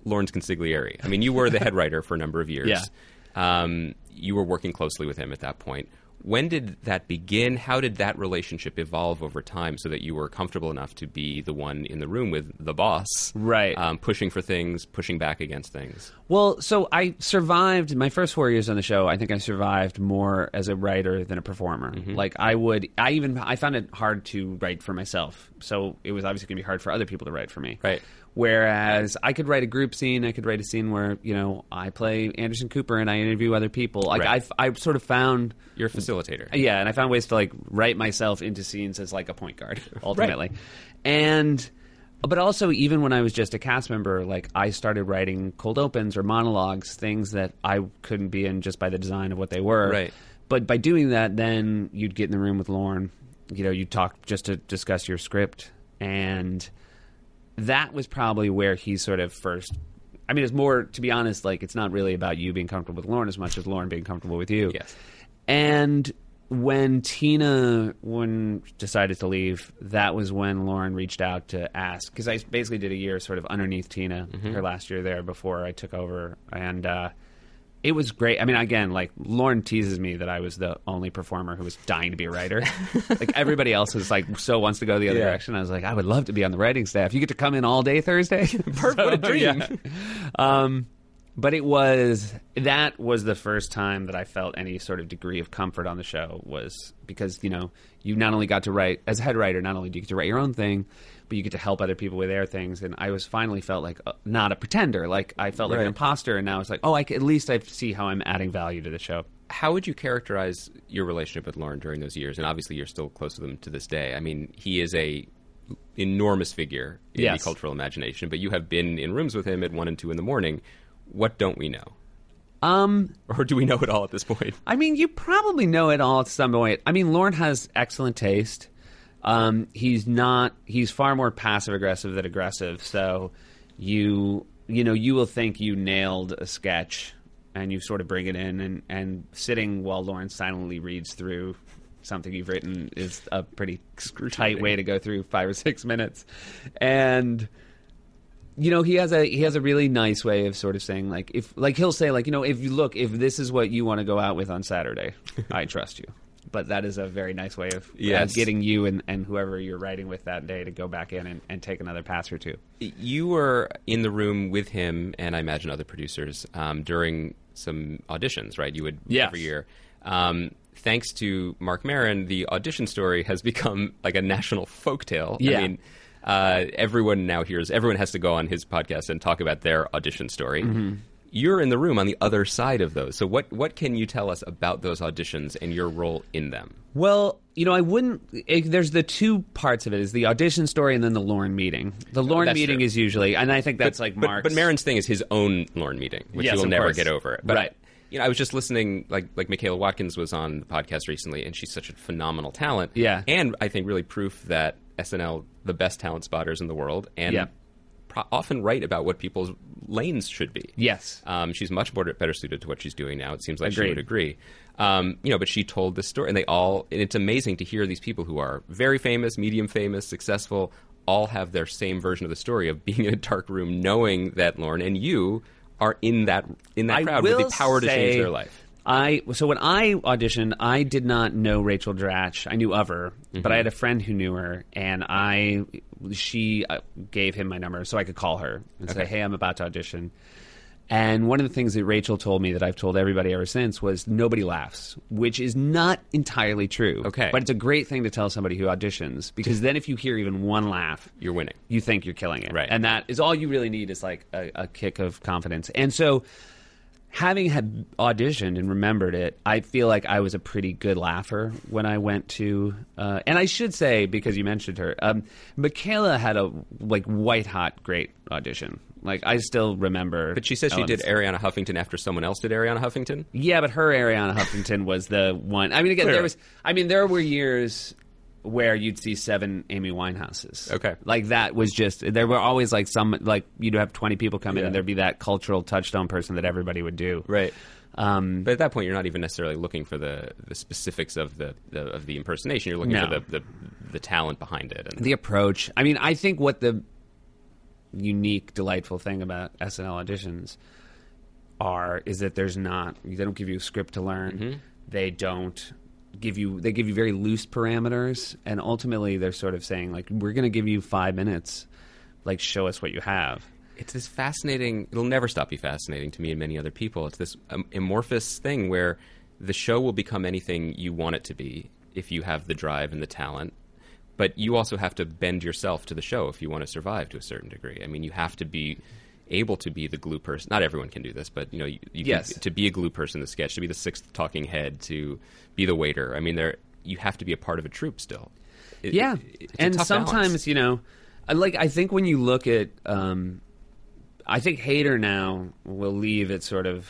Lorne's Consigliere. I mean, you were the head writer for a number of years. Yeah. Um, you were working closely with him at that point. When did that begin? How did that relationship evolve over time so that you were comfortable enough to be the one in the room with the boss? Right. Um, pushing for things, pushing back against things. Well, so I survived my first four years on the show. I think I survived more as a writer than a performer. Like I would, I even I found it hard to write for myself. So it was obviously going to be hard for other people to write for me. Right. Whereas I could write a group scene, I could write a scene where you know I play Anderson Cooper and I interview other people. Like Right. I, I sort of found You're a facilitator. yeah, and I found ways to like write myself into scenes as like a point guard ultimately, right. and but also even when I was just a cast member, like I started writing cold opens or monologues, things that I couldn't be in just by the design of what they were. Right. But by doing that, then you'd get in the room with Lorne. You know, you'd talk just to discuss your script, and that was probably where he sort of first. I mean, it's more to be honest. Like, it's not really about you being comfortable with Lorne as much as Lorne being comfortable with you. Yes. And when Tina when decided to leave, that was when Lorne reached out to ask because I basically did a year sort of underneath Tina her last year there before I took over, and uh, it was great. I mean, again, like Lorne teases me that I was the only performer who was dying to be a writer. like everybody else is like so wants to go the other Yeah. direction. I was like, I would love to be on the writing staff. You get to come in all day Thursday. Perfect. what a dream. Um, but it was that was the first time that I felt any sort of degree of comfort on the show was because you know you not only got to write as a head writer, not only do you get to write your own thing, but you get to help other people with their things. And I was finally felt like uh, not a pretender, like I felt like an imposter, and now it's like oh, I at least I see how I'm adding value to the show. how would you characterize your relationship with Lorne during those years? And obviously, you're still close to them to this day. I mean, he is a enormous figure in Yes. the cultural imagination, but you have been in rooms with him at one and two in the morning. What don't we know, Um, or do we know it all at this point? I mean, you probably know it all at some point. I mean, Lorne has excellent taste. Um, he's not. He's far more passive aggressive than aggressive. So you you know you will think you nailed a sketch, and you sort of bring it in, and and sitting while Lorne silently reads through something you've written is a pretty tight way to go through five or six minutes, and you know he has a he has a really nice way of sort of saying like if like he'll say like you know if you look if this is what you want to go out with on Saturday, I trust you. But that is a very nice way of uh, Yes. getting you and, and whoever you're writing with that day to go back in and, and take another pass or two. You were in the room with him, and I imagine other producers um, during some auditions, right? You would Yes. every year. Um, thanks to Marc Maron, the audition story has become like a national folktale. Yeah. I mean, uh, everyone now hears. Everyone has to go on his podcast and talk about their audition story. Mm-hmm. You're in the room on the other side of those. So, what what can you tell us about those auditions and your role in them? Well, you know, I wouldn't. It, there's the two parts of it: is the audition story and then the Lorne meeting. The Lorne that's meeting true. is usually, and I think that's like but, Mark's. but Maron's thing is his own Lorne meeting, which Yes, will never course. get over. But Right. you know, I was just listening, like like Michaela Watkins was on the podcast recently, and she's such a phenomenal talent. Yeah. and I think really proof that SNL, the best talent spotters in the world, and Yeah. pro- often right about what people's lanes should be. Yes. Um, she's much more better suited to what she's doing now. It seems like she would agree. Um, you know, but she told this story, and they all. And it's amazing to hear these people who are very famous, medium famous, successful, all have their same version of the story of being in a dark room, knowing that Lorne and you are in that in that I crowd with the power to change their life. I so when I auditioned, I did not know Rachel Dratch. I knew of her, but Mm-hmm. I had a friend who knew her, and I she uh, gave him my number so I could call her and say, "Hey, I'm about to audition." And one of the things that Rachel told me that I've told everybody ever since was nobody laughs, which is not entirely true. Okay. but it's a great thing to tell somebody who auditions because then if you hear even one laugh, You're winning. you think you're killing it. Right. And that is all you really need is like a, a kick of confidence. And so having had auditioned and remembered it, I feel like I was a pretty good laugher when I went to uh, and I should say, because you mentioned her, um, Michaela had a like white hot great audition. Like I still remember But she says she did. Arianna Huffington after someone else did Arianna Huffington. Yeah, but her Arianna Huffington was the one. I mean, again, there was. I mean, there were years where you'd see seven Amy Winehouses. Okay. like that was just there were always like some like you'd have twenty people come in Yeah. and there'd be that cultural touchstone person that everybody would do. Right. Um, But at that point, you're not even necessarily looking for the, the specifics of the, the of the impersonation. You're looking No. for the, the the talent behind it. And the approach. I mean, I think what the unique, delightful thing about SNL auditions are is that there's not they don't give you a script to learn. They don't give you they give you very loose parameters, and ultimately they're sort of saying like we're going to give you five minutes, like show us what you have. it's this fascinating. It'll never stop be fascinating to me and many other people. It's this um, amorphous thing where the show will become anything you want it to be if you have the drive and the talent. But you also have to bend yourself to the show if you want to survive to a certain degree. I mean, you have to be able to be the glue person. Not everyone can do this, but you know, you, you Yes. can, to be a glue person in the sketch, to be the sixth talking head, to be the waiter. I mean, there you have to be a part of a troupe still. It- yeah, it- and tough balance. sometimes you know, I like I think when you look at, um, I think Hader now will leave it sort of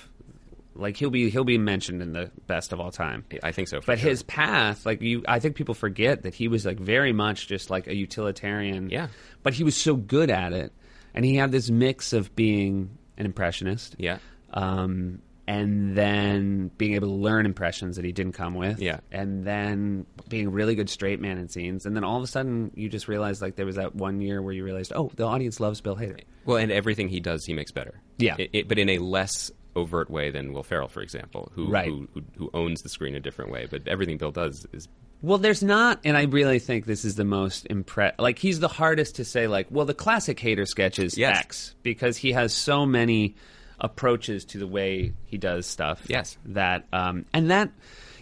like he'll be he'll be mentioned in the best of all time. I think so. But sure. his path, like you, I think people forget that he was like very much just like a utilitarian. Yeah. But he was so good at it, and he had this mix of being an impressionist. yeah, Um, and then being able to learn impressions that he didn't come with. Yeah. And then being a really good straight man in scenes. And then all of a sudden, you just realized like there was that one year where you realized, oh, the audience loves Bill Hader. Well, and everything he does, he makes better. Yeah. It- it- but in a less overt way than Will Ferrell, for example, who, Right. who, who who owns the screen a different way. But everything Bill does is Well, there's not, and I really think this is the most impress. Like he's the hardest to say. Like, well, the classic Hader sketch is Yes. X because he has so many approaches to the way he does stuff. Yes. that um, and that,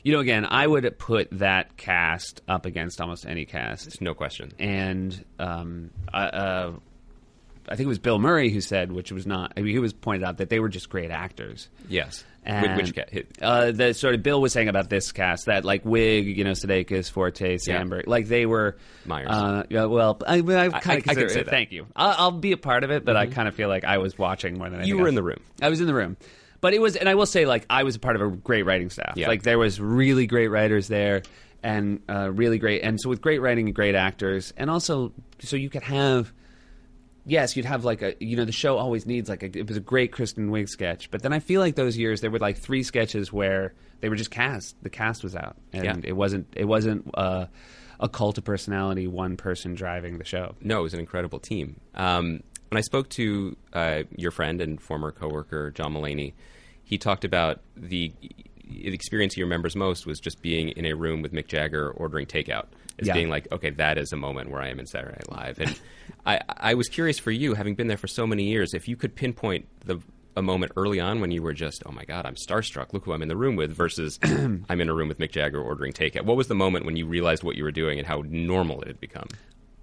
you know, again, I would put that cast up against almost any cast. there's no question. and um, uh, uh, I think it was Bill Murray who said, which was not. I mean, he was pointed out that they were just great actors. Yes. And, Which, which ca- uh, the sort of Bill was saying about this cast that like Wiig, you know, Sudeikis, Forte, Samberg, like they were Myers. Uh, yeah, well, I, I kind of consider say it. Thank you. I'll, I'll be a part of it, but I kind of feel like I was watching more than anything you were else. in the room. I was in the room, but it was, and I will say, like I was a part of a great writing staff. Yeah. Like there was really great writers there, and uh, really great, and so with great writing and great actors, and also so you could have. Yes, you'd have like a you know the show always needs like a, it was a great Kristen Wiig sketch, but then I feel like those years there were like three sketches where they were just cast. The cast was out, and Yeah. it wasn't it wasn't uh, a cult of personality, one person driving the show. No, it was an incredible team. Um, when I spoke to uh, your friend and former coworker John Mulaney, he talked about the experience he remembers most was just being in a room with Mick Jagger ordering takeout. As Yeah. being like, okay, that is a moment where I am in Saturday Night Live. And I, I was curious for you, having been there for so many years, if you could pinpoint the a moment early on when you were just, oh my god, I'm starstruck. Look who I'm in the room with. Versus, I'm in a room with Mick Jagger ordering takeout. What was the moment when you realized what you were doing and how normal it had become?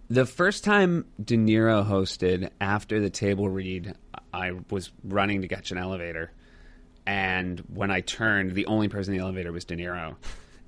The first time De Niro hosted after the table read, I was running to catch an elevator, and when I turned, the only person in the elevator was De Niro,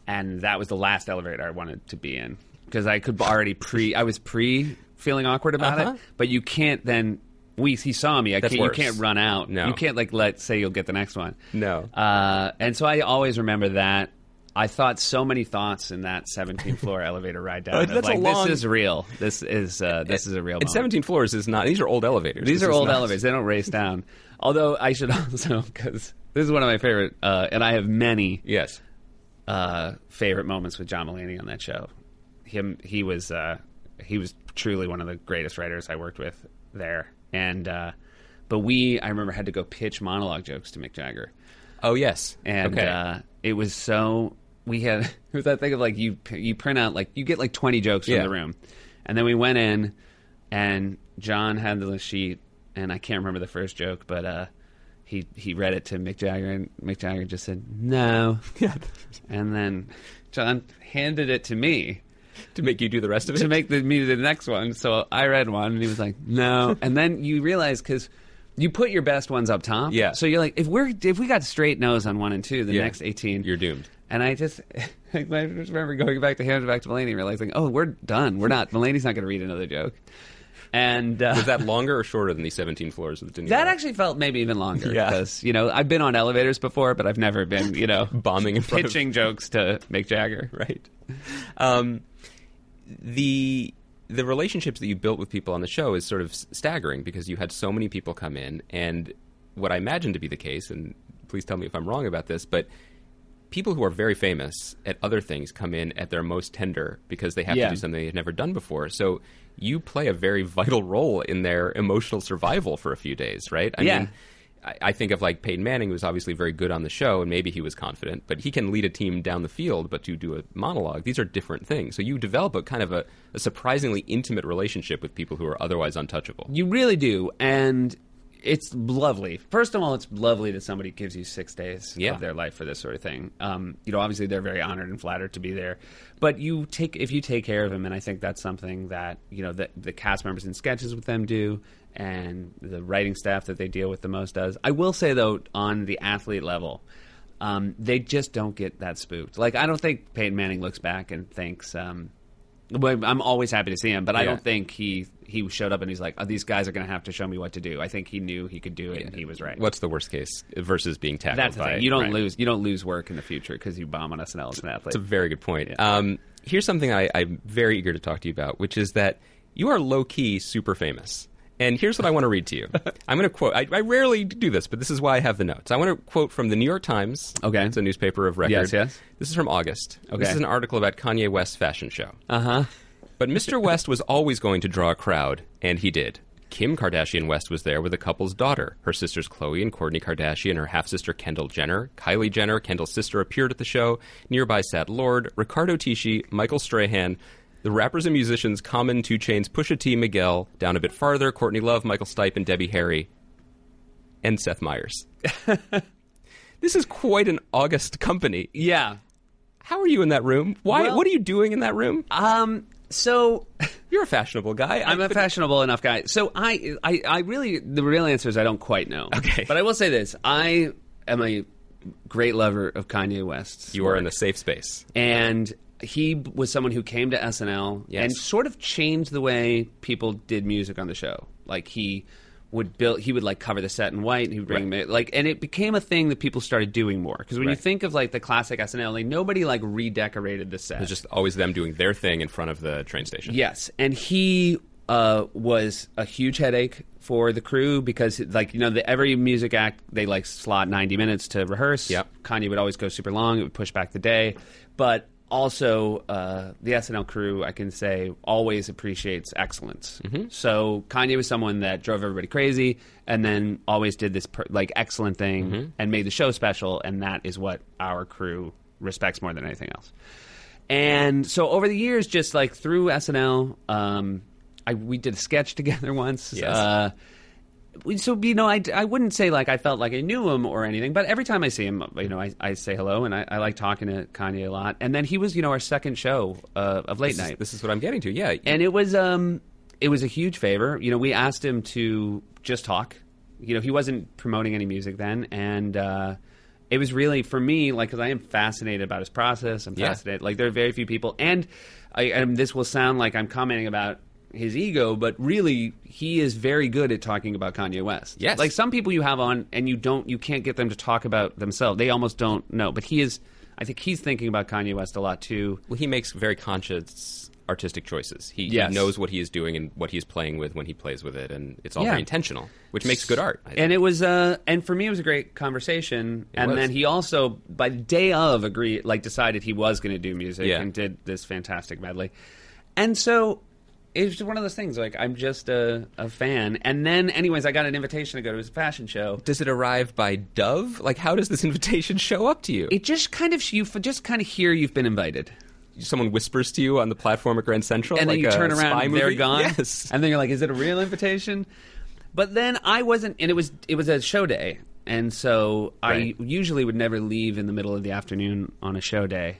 and that was the last elevator I wanted to be in because I could already pre. I was pre feeling awkward about Uh-huh. it, but you can't then. We he saw me. I That's can't, you can't run out. No. you can't like let say you'll get the next one. No. Uh, and so I always remember that. I thought so many thoughts in that 17th floor elevator ride down. Of that's like, long- This is real. This is uh, this is a real. And 17 floors is not. These are old elevators. These This are old not- elevators. They don't race down. Although I should also because this is one of my favorite, uh, and I have many Yes. uh, favorite moments with John Mulaney on that show. Him, he was uh, he was truly one of the greatest writers I worked with there. And uh, but we, I remember, had to go pitch monologue jokes to Mick Jagger Oh yes. and okay. uh, it was so we had it was that thing of like you you print out like you get like 20 jokes from the room and then we went in and john had the sheet and i can't remember the first joke but uh he he read it to mick jagger and mick jagger just said no Yeah. and then john handed it to me to make you do the rest of it. to make the me do the next one. So I read one, and he was like, "No." and then you realize because you put your best ones up top. Yeah. So you're like, if we're if we got straight nose on one and two, the Yeah. next eighteen, You're doomed. And I just, I just remember going back to him, back to Mulaney, realizing, oh, we're done. We're not. Mulaney's not going to read another joke. And uh, Was that longer or shorter than the 17 floors of the De Niro? that actually felt maybe even longer Yeah. because you know I've been on elevators before, but I've never been you know bombing and front of- pitching jokes to Mick Jagger. right. Um, the the relationships that you built with people on the show is sort of staggering because you had so many people come in, and what I imagine to be the case, and please tell me if I'm wrong about this, but people who are very famous at other things come in at their most tender because they have Yeah. to do something they've never done before. So you play a very vital role in their emotional survival for a few days, right? I Yeah. mean, I, I think of like Peyton Manning, who was obviously very good on the show, and maybe he was confident, but he can lead a team down the field. But to do a monologue, these are different things. So you develop a kind of a, a surprisingly intimate relationship with people who are otherwise untouchable. You really do, and it's lovely. First of all, it's lovely that somebody gives you six days Yeah. of their life for this sort of thing. Um, you know, obviously they're very honored and flattered to be there, but you take if you take care of them, and I think that's something that you know that the cast members and sketches with them do, and the writing staff that they deal with the most does. I will say though, on the athlete level. Um, they just don't get that spooked. Like I don't think Peyton Manning looks back and thinks, um, I'm always happy to see him, but I Yeah. don't think he he showed up and he's like, oh, these guys are going to have to show me what to do. I think he knew he could do it, and he was right. What's the worst case versus being tackled That's the by? thing. You don't right. lose. You don't lose work in the future because you bomb on SNL as an athlete. It's a very good point. Um, here's something I, I'm very eager to talk to you about, which is that you are low key super famous. And here's what I want to read to you. I'm going to quote. I, I rarely do this, but this is why I have the notes. I want to quote from the New York Times. Okay. it's a newspaper of record. Yes, yes. This is from August. Okay. This is an article about Kanye West's fashion show. uh huh. But Mr. West was always going to draw a crowd, and he did. Kim Kardashian West was there with the couple's daughter. Her sisters Khloe and Kourtney Kardashian, her half sister Kendall Jenner. Kylie Jenner, Kendall's sister, appeared at the show. Nearby sat Lorde, Riccardo Tisci, Michael Strahan, the rappers and musicians Common, 2 Chainz, Pusha T, Miguel. Down a bit farther, Courtney Love, Michael Stipe, and Debbie Harry. And Seth Meyers. this is quite an august company. Yeah. How are you in that room? Why? Well- what are you doing in that room? Um. So You're a fashionable guy. I'm I- a fashionable enough guy. So I, I, I really, the real answer is I don't quite know. Okay. But I will say this: I am a great lover of Kanye West. You are in a safe space. and he was someone who came to SNL Yes. and sort of changed the way people did music on the show. Like he would build, he would like cover the set in white. And he would bring Right. like, and it became a thing that people started doing more. Because when you think of like the classic SNL, like nobody like redecorated the set. It's just always them doing their thing in front of the train station. Yes, and he uh, was a huge headache for the crew because, like, you know, the, every music act they like slot ninety minutes to rehearse. Yep. Kanye would always go super long; it would push back the day. But also, uh, the SNL crew, I can say, always appreciates excellence. So Kanye was someone that drove everybody crazy, and then always did this per- like excellent thing and made the show special, and that is what our crew respects more than anything else. And so over the years, just like through SNL, um, I we did a sketch together once. Yes. Uh, so you know, I, I wouldn't say like I felt like I knew him or anything, but every time I see him, you know, I, I say hello, and I, I like talking to Kanye a lot. And then he was, you know, our second show uh, of late This is, night, this is what I'm getting to. Yeah. and it was um, it was a huge favor. You know, we asked him to just talk. You know, he wasn't promoting any music then, and uh, it was really for me like because I am fascinated about his process. I'm Yeah. fascinated. Like there are very few people, and I and this will sound like I'm commenting about his ego, but really he is very good at talking about Kanye West. Yes. like some people you have on and you don't you can't get them to talk about themselves. They almost don't know, but he is. I think he's thinking about Kanye West a lot too. well, he makes very conscious artistic choices. He, he knows what he is doing and what he's playing with when he plays with it, and it's all Yeah. very intentional, which makes good art. And it was, uh, and for me, it was a great conversation. and was. then he also, by the day of, agreed, like decided he was going to do music Yeah. and did this fantastic medley. And so it was just one of those things. Like I'm just a, a fan. And then, anyways, I got an invitation to go to his fashion show. does it arrive by dove? Like, how does this invitation show up to you? It just kind of you just kind of hear you've been invited, Someone whispers to you on the platform at Grand Central, and then like you a turn around, and they're gone. Yes. and then you're like, is it a real invitation? But then I wasn't, and it was it was a show day, and so Right. I usually would never leave in the middle of the afternoon on a show day.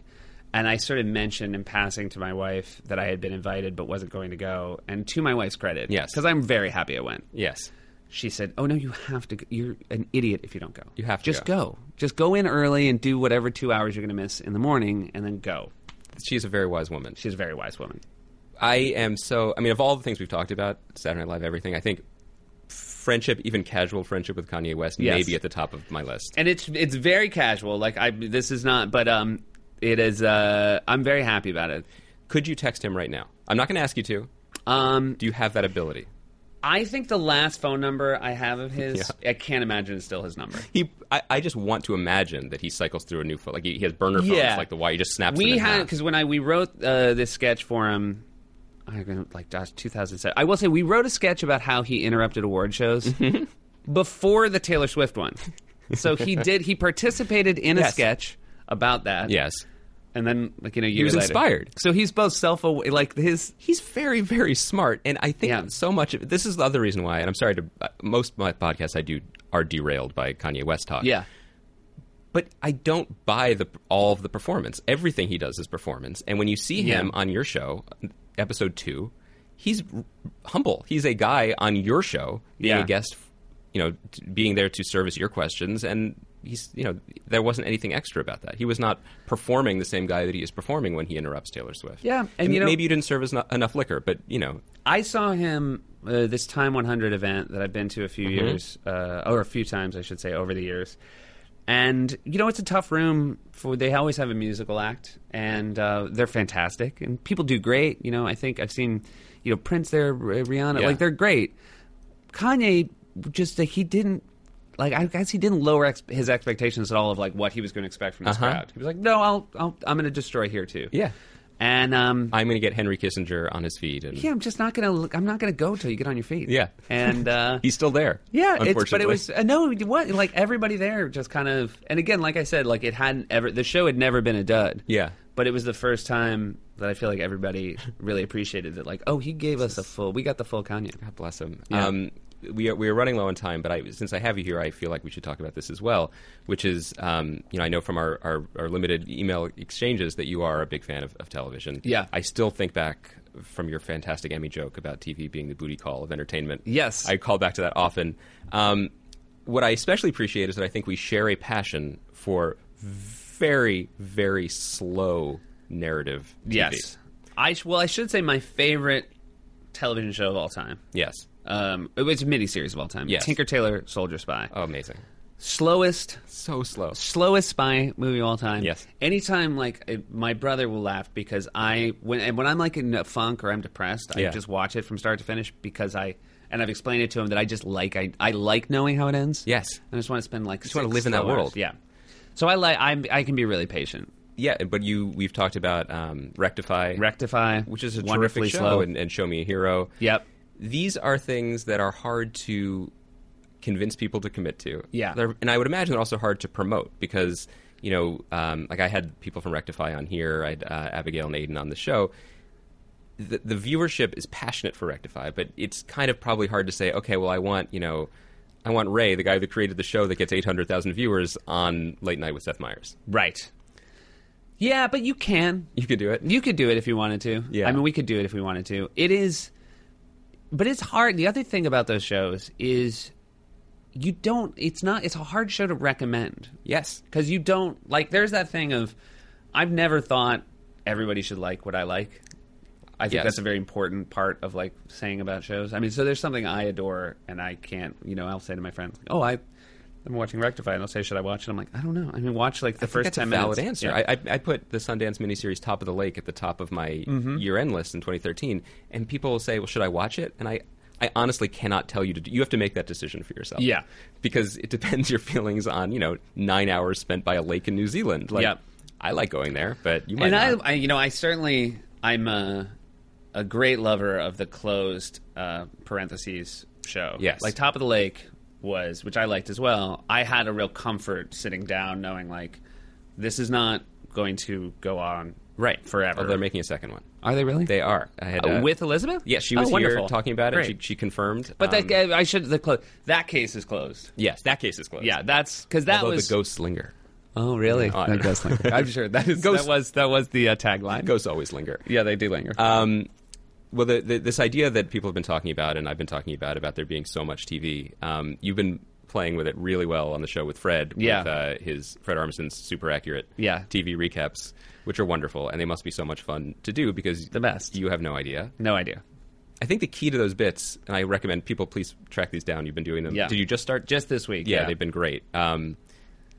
And I sort of mentioned in passing to my wife that I had been invited but wasn't going to go. And to my wife's credit, Yes. because I'm very happy I went. yes. She said, "Oh no, you have to. Go. You're an idiot if you don't go. You have to just go. Just go in early and do whatever two hours you're going to miss in the morning, and then go." She's a very wise woman. She's a very wise woman. I am so. I mean, of all the things we've talked about, Saturday Night Live, everything. I think friendship, even casual friendship with Kanye West, Yes. may be at the top of my list. and it's it's very casual. Like I, this is not, but um, it is. Uh, I'm very happy about it. Could you text him right now? I'm not going to ask you to. Um, Do you have that ability? I think the last phone number I have of his, Yeah. I can't imagine it's still his number. He, I, I just want to imagine that he cycles through a new phone. Like he, he has burner phones, Yeah. like the Y. He just snaps. We had because when I we wrote uh, this sketch for him, I like gosh, 2007. I will say we wrote a sketch about how he interrupted award shows before the Taylor Swift one. So he did. He participated in a Yes. sketch about that. Yes, and then like you know, year was later- inspired. So he's both self aware, like his. he's very, very smart, and I think Yeah. so much. of This is the other reason why. And I'm sorry to uh, most of my podcasts I do are derailed by Kanye West talk. Yeah, but I don't buy the all of the performance. Everything he does is performance, and when you see him on your show, episode two, he's humble. He's a guy on your show, being Yeah. a guest, you know, being there to service your questions, and he's, you know, there wasn't anything extra about that. He was not performing the same guy that he is performing when he interrupts Taylor Swift. Yeah, and you know- maybe you didn't serve as no- enough liquor, but you know, I saw him uh, this Time 100 event that I've been to a few Mm-hmm. years, uh, or a few times, I should say, over the years. And you know, it's a tough room. For they always have a musical act, and uh, they're fantastic, and people do great. You know, I think I've seen, you know, Prince there, Rihanna, Yeah. like they're great. Kanye just like he didn't. Like I guess he didn't lower ex- his expectations at all of like what he was going to expect from this Uh-huh. crowd. He was like, "No, I'll, I'll I'm going to destroy here too." Yeah. and um, I'm going to get Henry Kissinger on his feet, and yeah, I'm just not gonna. I'm not gonna go till you get on your feet. Yeah. and uh, he's still there. yeah, it's, but it was uh, no. What like everybody there just kind of. And again, like I said, like it hadn't ever. The show had never been a dud. Yeah. but it was the first time that I feel like everybody really appreciated it. Like, oh, he gave us a full. We got the full Kanye. God bless him. Yeah. Um, we are, we are running low on time, but I, since I have you here, I feel like we should talk about this as well. Which is, um, you know, I know from our, our, our limited email exchanges that you are a big fan of, of television. Yeah. I still think back from your fantastic Emmy joke about TV being the booty call of entertainment. Yes. I call back to that often. Um, what I especially appreciate is that I think we share a passion for very, very slow narrative TV. Yes, I well, I should say my favorite television show of all time. Yes. Um, it was a miniseries of all time. Yes. Tinker Tailor Soldier Spy. Oh, amazing. Slowest So slow. slowest spy movie of all time. Yes. Anytime, like it, my brother will laugh because I when and when I'm like in a funk or I'm depressed, I just watch it from start to finish because I and I've explained it to him that I just like I I like knowing how it ends. Yes. I just want to spend like just wanna live in that world. Yeah. So I like I I can be really patient. Yeah, but you we've talked about um, Rectify, Rectify, which is a wonderfully terrific show, slow. and, and Show Me a Hero. Yep. These are things that are hard to convince people to commit to. Yeah. They're, and I would imagine they're also hard to promote because you know, um, like I had people from Rectify on here, I had uh, Abigail and Aden on the show. The, the viewership is passionate for Rectify, but it's kind of probably hard to say, okay, well, I want you know. I want Ray, the guy that created the show that gets 800,000 viewers on Late Night with Seth Meyers. Right. Yeah, but you can. You could do it. You could do it if you wanted to. Yeah. I mean, we could do it if we wanted to. It is, but it's hard. The other thing about those shows is you don't. It's not. It's a hard show to recommend Yes. because you don't like. There's that thing of I've never thought everybody should like what I like. I think Yes. that's a very important part of like saying about shows. I mean, so there's something I adore, and I can't. You know, I'll say to my friends, "Oh, I." I'm watching Rectify, and they'll say, "Should I watch it?" I'm like, "I don't know. I mean, watch like the I first that's ten a valid minutes." answer. Yeah. I, I, I put the Sundance miniseries Top of the Lake at the top of my Mm-hmm. year-end list in 2013, and people will say, "Well, should I watch it?" And I, I honestly cannot tell you to. Do, you have to make that decision for yourself. Yeah. because it depends your feelings on you know nine hours spent by a lake in New Zealand. Like, Yeah. I like going there, but you might and not. I, I, you know, I certainly, I'm a, a great lover of the closed uh, parentheses show. Yes. like Top of the Lake was, which I liked as well. I had a real comfort sitting down, knowing like this is not going to go on right forever. Oh, they're making a second one. Are they really? They are. I had Uh, uh, with Elizabeth? Yeah, she Oh, was here wonderful. talking about it. She, she confirmed. but um, that I should the clo- that case is closed. yes, that case is closed. Yeah, that's because that Although was the ghosts linger. Oh, really? Oh, don't know. does linger. I'm sure that is Ghost- that was that was the uh, tagline. Ghosts always linger. Yeah, they do linger. Um, well, the, the, this idea that people have been talking about, and I've been talking about, about there being so much TV, um, you've been playing with it really well on the show with Fred, Yeah. with uh, his Fred Armisen's super accurate Yeah. TV recaps, which are wonderful, and they must be so much fun to do because The best. You have no idea. no idea. I think the key to those bits, and I recommend people please track these down. You've been doing them. Yeah. Did you just start? Just this week. yeah, Yeah, they've been great. Um,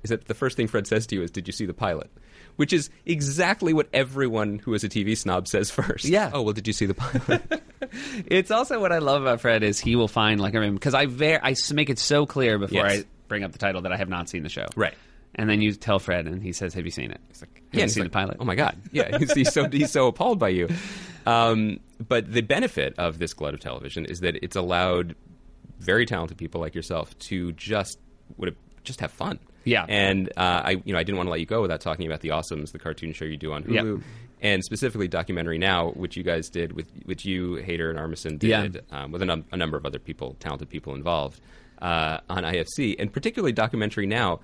is that the first thing Fred says to you is, "Did you see the pilot?" Which is exactly what everyone who is a TV snob says first. Yeah. Oh well, did you see the pilot? It's also what I love about Fred is he will find like I mean because I ver- I make it so clear before Yes. I bring up the title that I have not seen the show. Right. And then you tell Fred, and he says, "Have you seen it?" He's like, "Have you seen like, the pilot?" Oh my god! Yeah, he's, he's so he's so appalled by you. Um, but the benefit of this glut of television is that it's allowed very talented people like yourself to just would have, just have fun. Yeah. and uh, I you know I didn't want to let you go without talking about the Awesomes, the cartoon show you do on Hulu. Yep. And specifically, documentary now, which you guys did with which you, Hader, and Armisen did, Yeah. um, with a, num- a number of other people, talented people involved uh, on IFC, and particularly documentary now.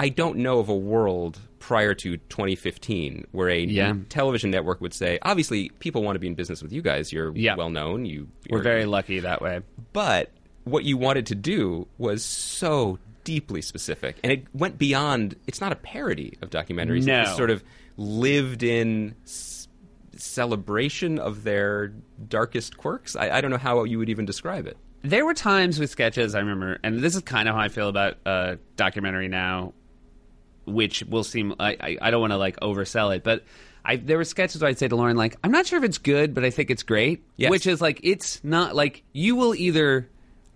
I don't know of a world prior to 2015 where a Yeah. television network would say, obviously, people want to be in business with you guys. You're Yeah. well known. You We're very lucky that way. but what you wanted to do was so deeply specific, and it went beyond. It's not a parody of documentaries. No. It's sort of lived in s- celebration of their darkest quirks. I, I don't know how you would even describe it. There were times with sketches I remember, and this is kind of how I feel about uh, documentary now, which will seem I, I, I don't want to like oversell it, but I there were sketches where I'd say to Lorne like I'm not sure if it's good, but I think it's great. Yes. Which is like it's not like you will either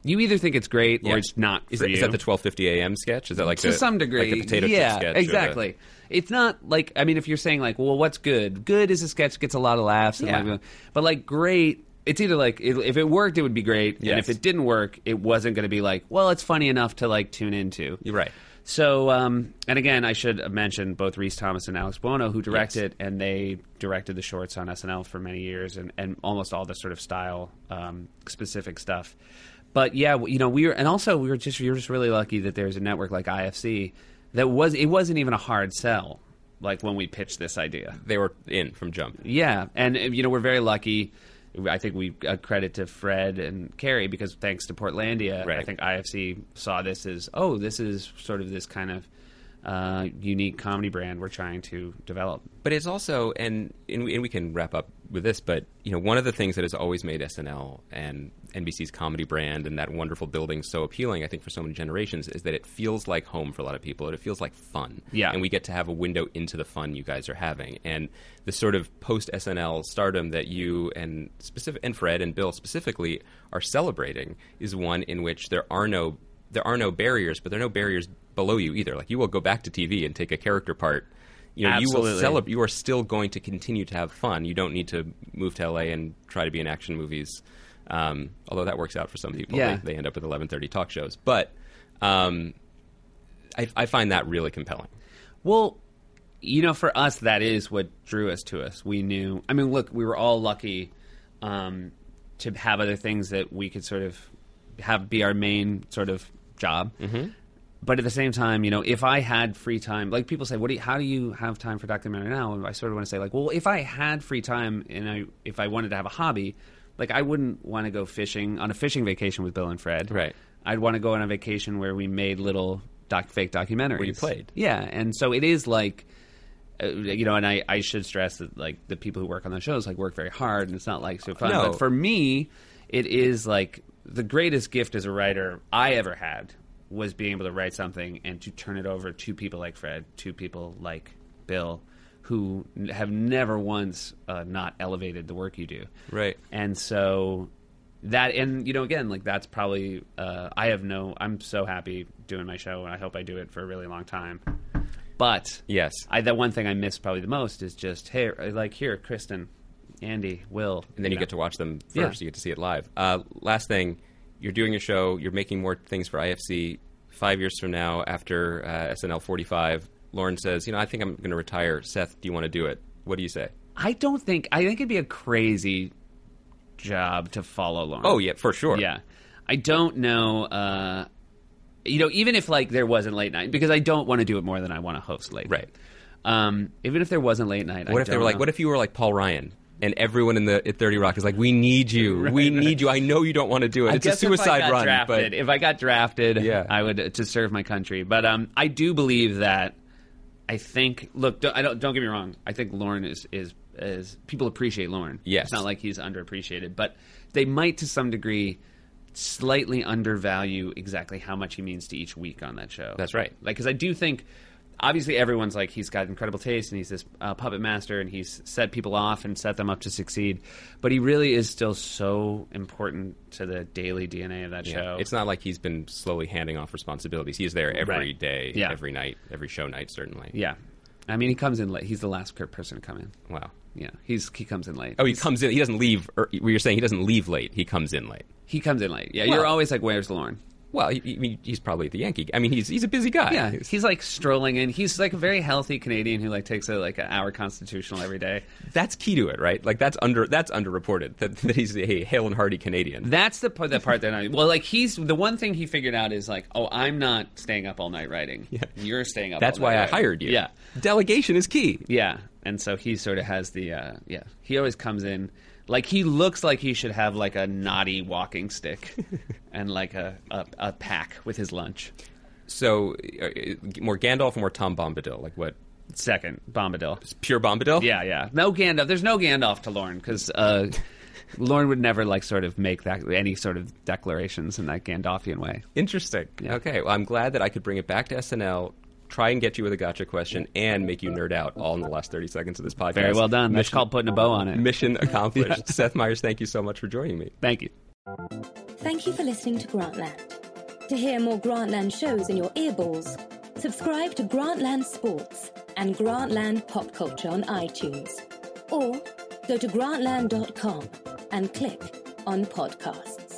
you either think it's great or it's not Is that, you. is that the 12:50 a.m. sketch? Is that like to the, some degree, like the potato yeah, sketch? the- exactly. It's not like I mean, if you're saying like, well, what's good? Good is a sketch gets a lot of laughs, and Yeah. like, but like great. It's either like it, if it worked, it would be great, and if it didn't work, it wasn't going to be like, well, it's funny enough to like tune into. You're right. So, um, and again, I should mention both Rhys Thomas and Alex Buono, who directed, it and they directed the shorts on SNL for many years, and, and almost all the sort of style um, specific stuff. But yeah, you know, we were, and also we were just we were just really lucky that there's a network like IFC that was it wasn't even a hard sell, like when we pitched this idea. They were in from jump. Yeah, and you know we're very lucky. I think we uh, credit to Fred and Carrie because thanks to Portlandia, I think IFC saw this as oh, this is sort of this kind of uh, unique comedy brand we're trying to develop. But it's also, and, and we and we can wrap up with this, but you know, one of the things that has always made SNL and NBC's comedy brand and that wonderful building so appealing, I think, for so many generations, is that it feels like home for a lot of people. and It feels like fun, Yeah. and we get to have a window into the fun you guys are having, and the sort of post SNL stardom that you and specific and Fred and Bill specifically are celebrating is one in which there are no there are no barriers, but there are no barriers below you either. Like you will go back to TV and take a character part. You know, you will celebrate. You are still going to continue to have fun. You don't need to move to LA and try to be in action movies. Um, although that works out for some people, Yeah. they, they end up with eleven thirty talk shows. But um, I, I find that really compelling. Well, you know, for us, that is what drew us to us. We knew. I mean, look, we were all lucky um, to have other things that we could sort of have be our main sort of job. Mm-hmm. But at the same time, you know, if I had free time, like people say, "What do you, how do you have time for documentary now?" And I sort of want to say, like, well, if I had free time and I, if I wanted to have a hobby, like I wouldn't want to go fishing on a fishing vacation with Bill and Fred. Right. I'd want to go on a vacation where we made little doc, fake documentaries. Where you played. Yeah, and so it is like, uh, you know, and I, I should stress that like the people who work on the shows like work very hard, and it's not like so fun. No. But for me, it is like the greatest gift as a writer I ever had was being able to write something and to turn it over to people like Fred, to people like Bill, who have never once uh, not elevated the work you do. Right. And so that and you know again like that's probably uh, I have no I'm so happy doing my show and I hope I do it for a really long time. But Yes. I the one thing I miss probably the most is just hey like here Kristen, Andy, Will, and then you know. get to watch them first. Yeah. You get to see it live. Uh, last thing, you're doing a show. You're making more things for IFC. Five years from now, after uh, SNL 45, Lorne says, "You know, I think I'm going to retire. Seth, do you want to do it? What do you say?" I don't think I think it'd be a crazy job to follow Lorne. Oh yeah, for sure. Yeah. I don't know uh you know, even if like there wasn't late night, because I don't want to do it more than I want to host late. Right. Um, even if there wasn't late night, What I if they were like? know. What if you were like Paul Ryan? And everyone in the at 30 Rock is like, "We need you. we need you. I know you don't want to do it. I It's a guess if I suicide run." Drafted, But if I got drafted, Yeah. I would to serve my country. But um, I do believe that. I think. Look, don't, I don't. Don't get me wrong. I think Lorne is is is people appreciate Lorne. Yes. it's not like he's underappreciated, but they might to some degree slightly undervalue exactly how much he means to each week on that show. That's right. Like, because I do think obviously everyone's like he's got incredible taste and he's this uh, puppet master and he's set people off and set them up to succeed. But he really is still so important to the daily DNA of that Yeah. show. It's not like he's been slowly handing off responsibilities. He's there every Right. day, Yeah. every night, every show night, certainly. yeah. I mean, he comes in late. He's the last person to come in. Wow. Yeah, he's he comes in late. Oh, he He's- comes in. He doesn't leave. Or, you're saying he doesn't leave late. He comes in late. He comes in late. Yeah, Well- you're always like, "Where's Lorne?" Well, he, he, he's probably the Yankee. I mean, he's he's a busy guy. Yeah, he's like strolling in. He's like a very healthy Canadian who like takes a like an hour constitutional every day. that's key to it, right? Like that's under that's underreported that, that he's a hale and hearty Canadian. That's the part, the part that I well, like he's the one thing he figured out is like, oh, I'm not staying up all night writing. Yeah. You're staying up. That's why I hired you. Yeah, delegation is key. yeah. And so he sort of has the uh, yeah. He always comes in like he looks like he should have like a knotty walking stick and like a, a a pack with his lunch. So uh, more Gandalf, or more Tom Bombadil. Like what? Second, Bombadil. Pure Bombadil. Yeah, yeah. No Gandalf. There's no Gandalf to Lorne because uh, Lorne would never like sort of make that any sort of declarations in that Gandalfian way. Interesting. Yeah. Okay. Well, I'm glad that I could bring it back to SNL. Try and get you with a gotcha question and make you nerd out all in the last 30 seconds of this podcast. Very well done. That's Mission, called putting a bow on it. mission accomplished. Seth Meyers, thank you so much for joining me. Thank you. Thank you for listening to Grantland. To hear more Grantland shows in your earballs, subscribe to Grantland Sports and Grantland Pop Culture on iTunes. Or go to grantland.com and click on podcast.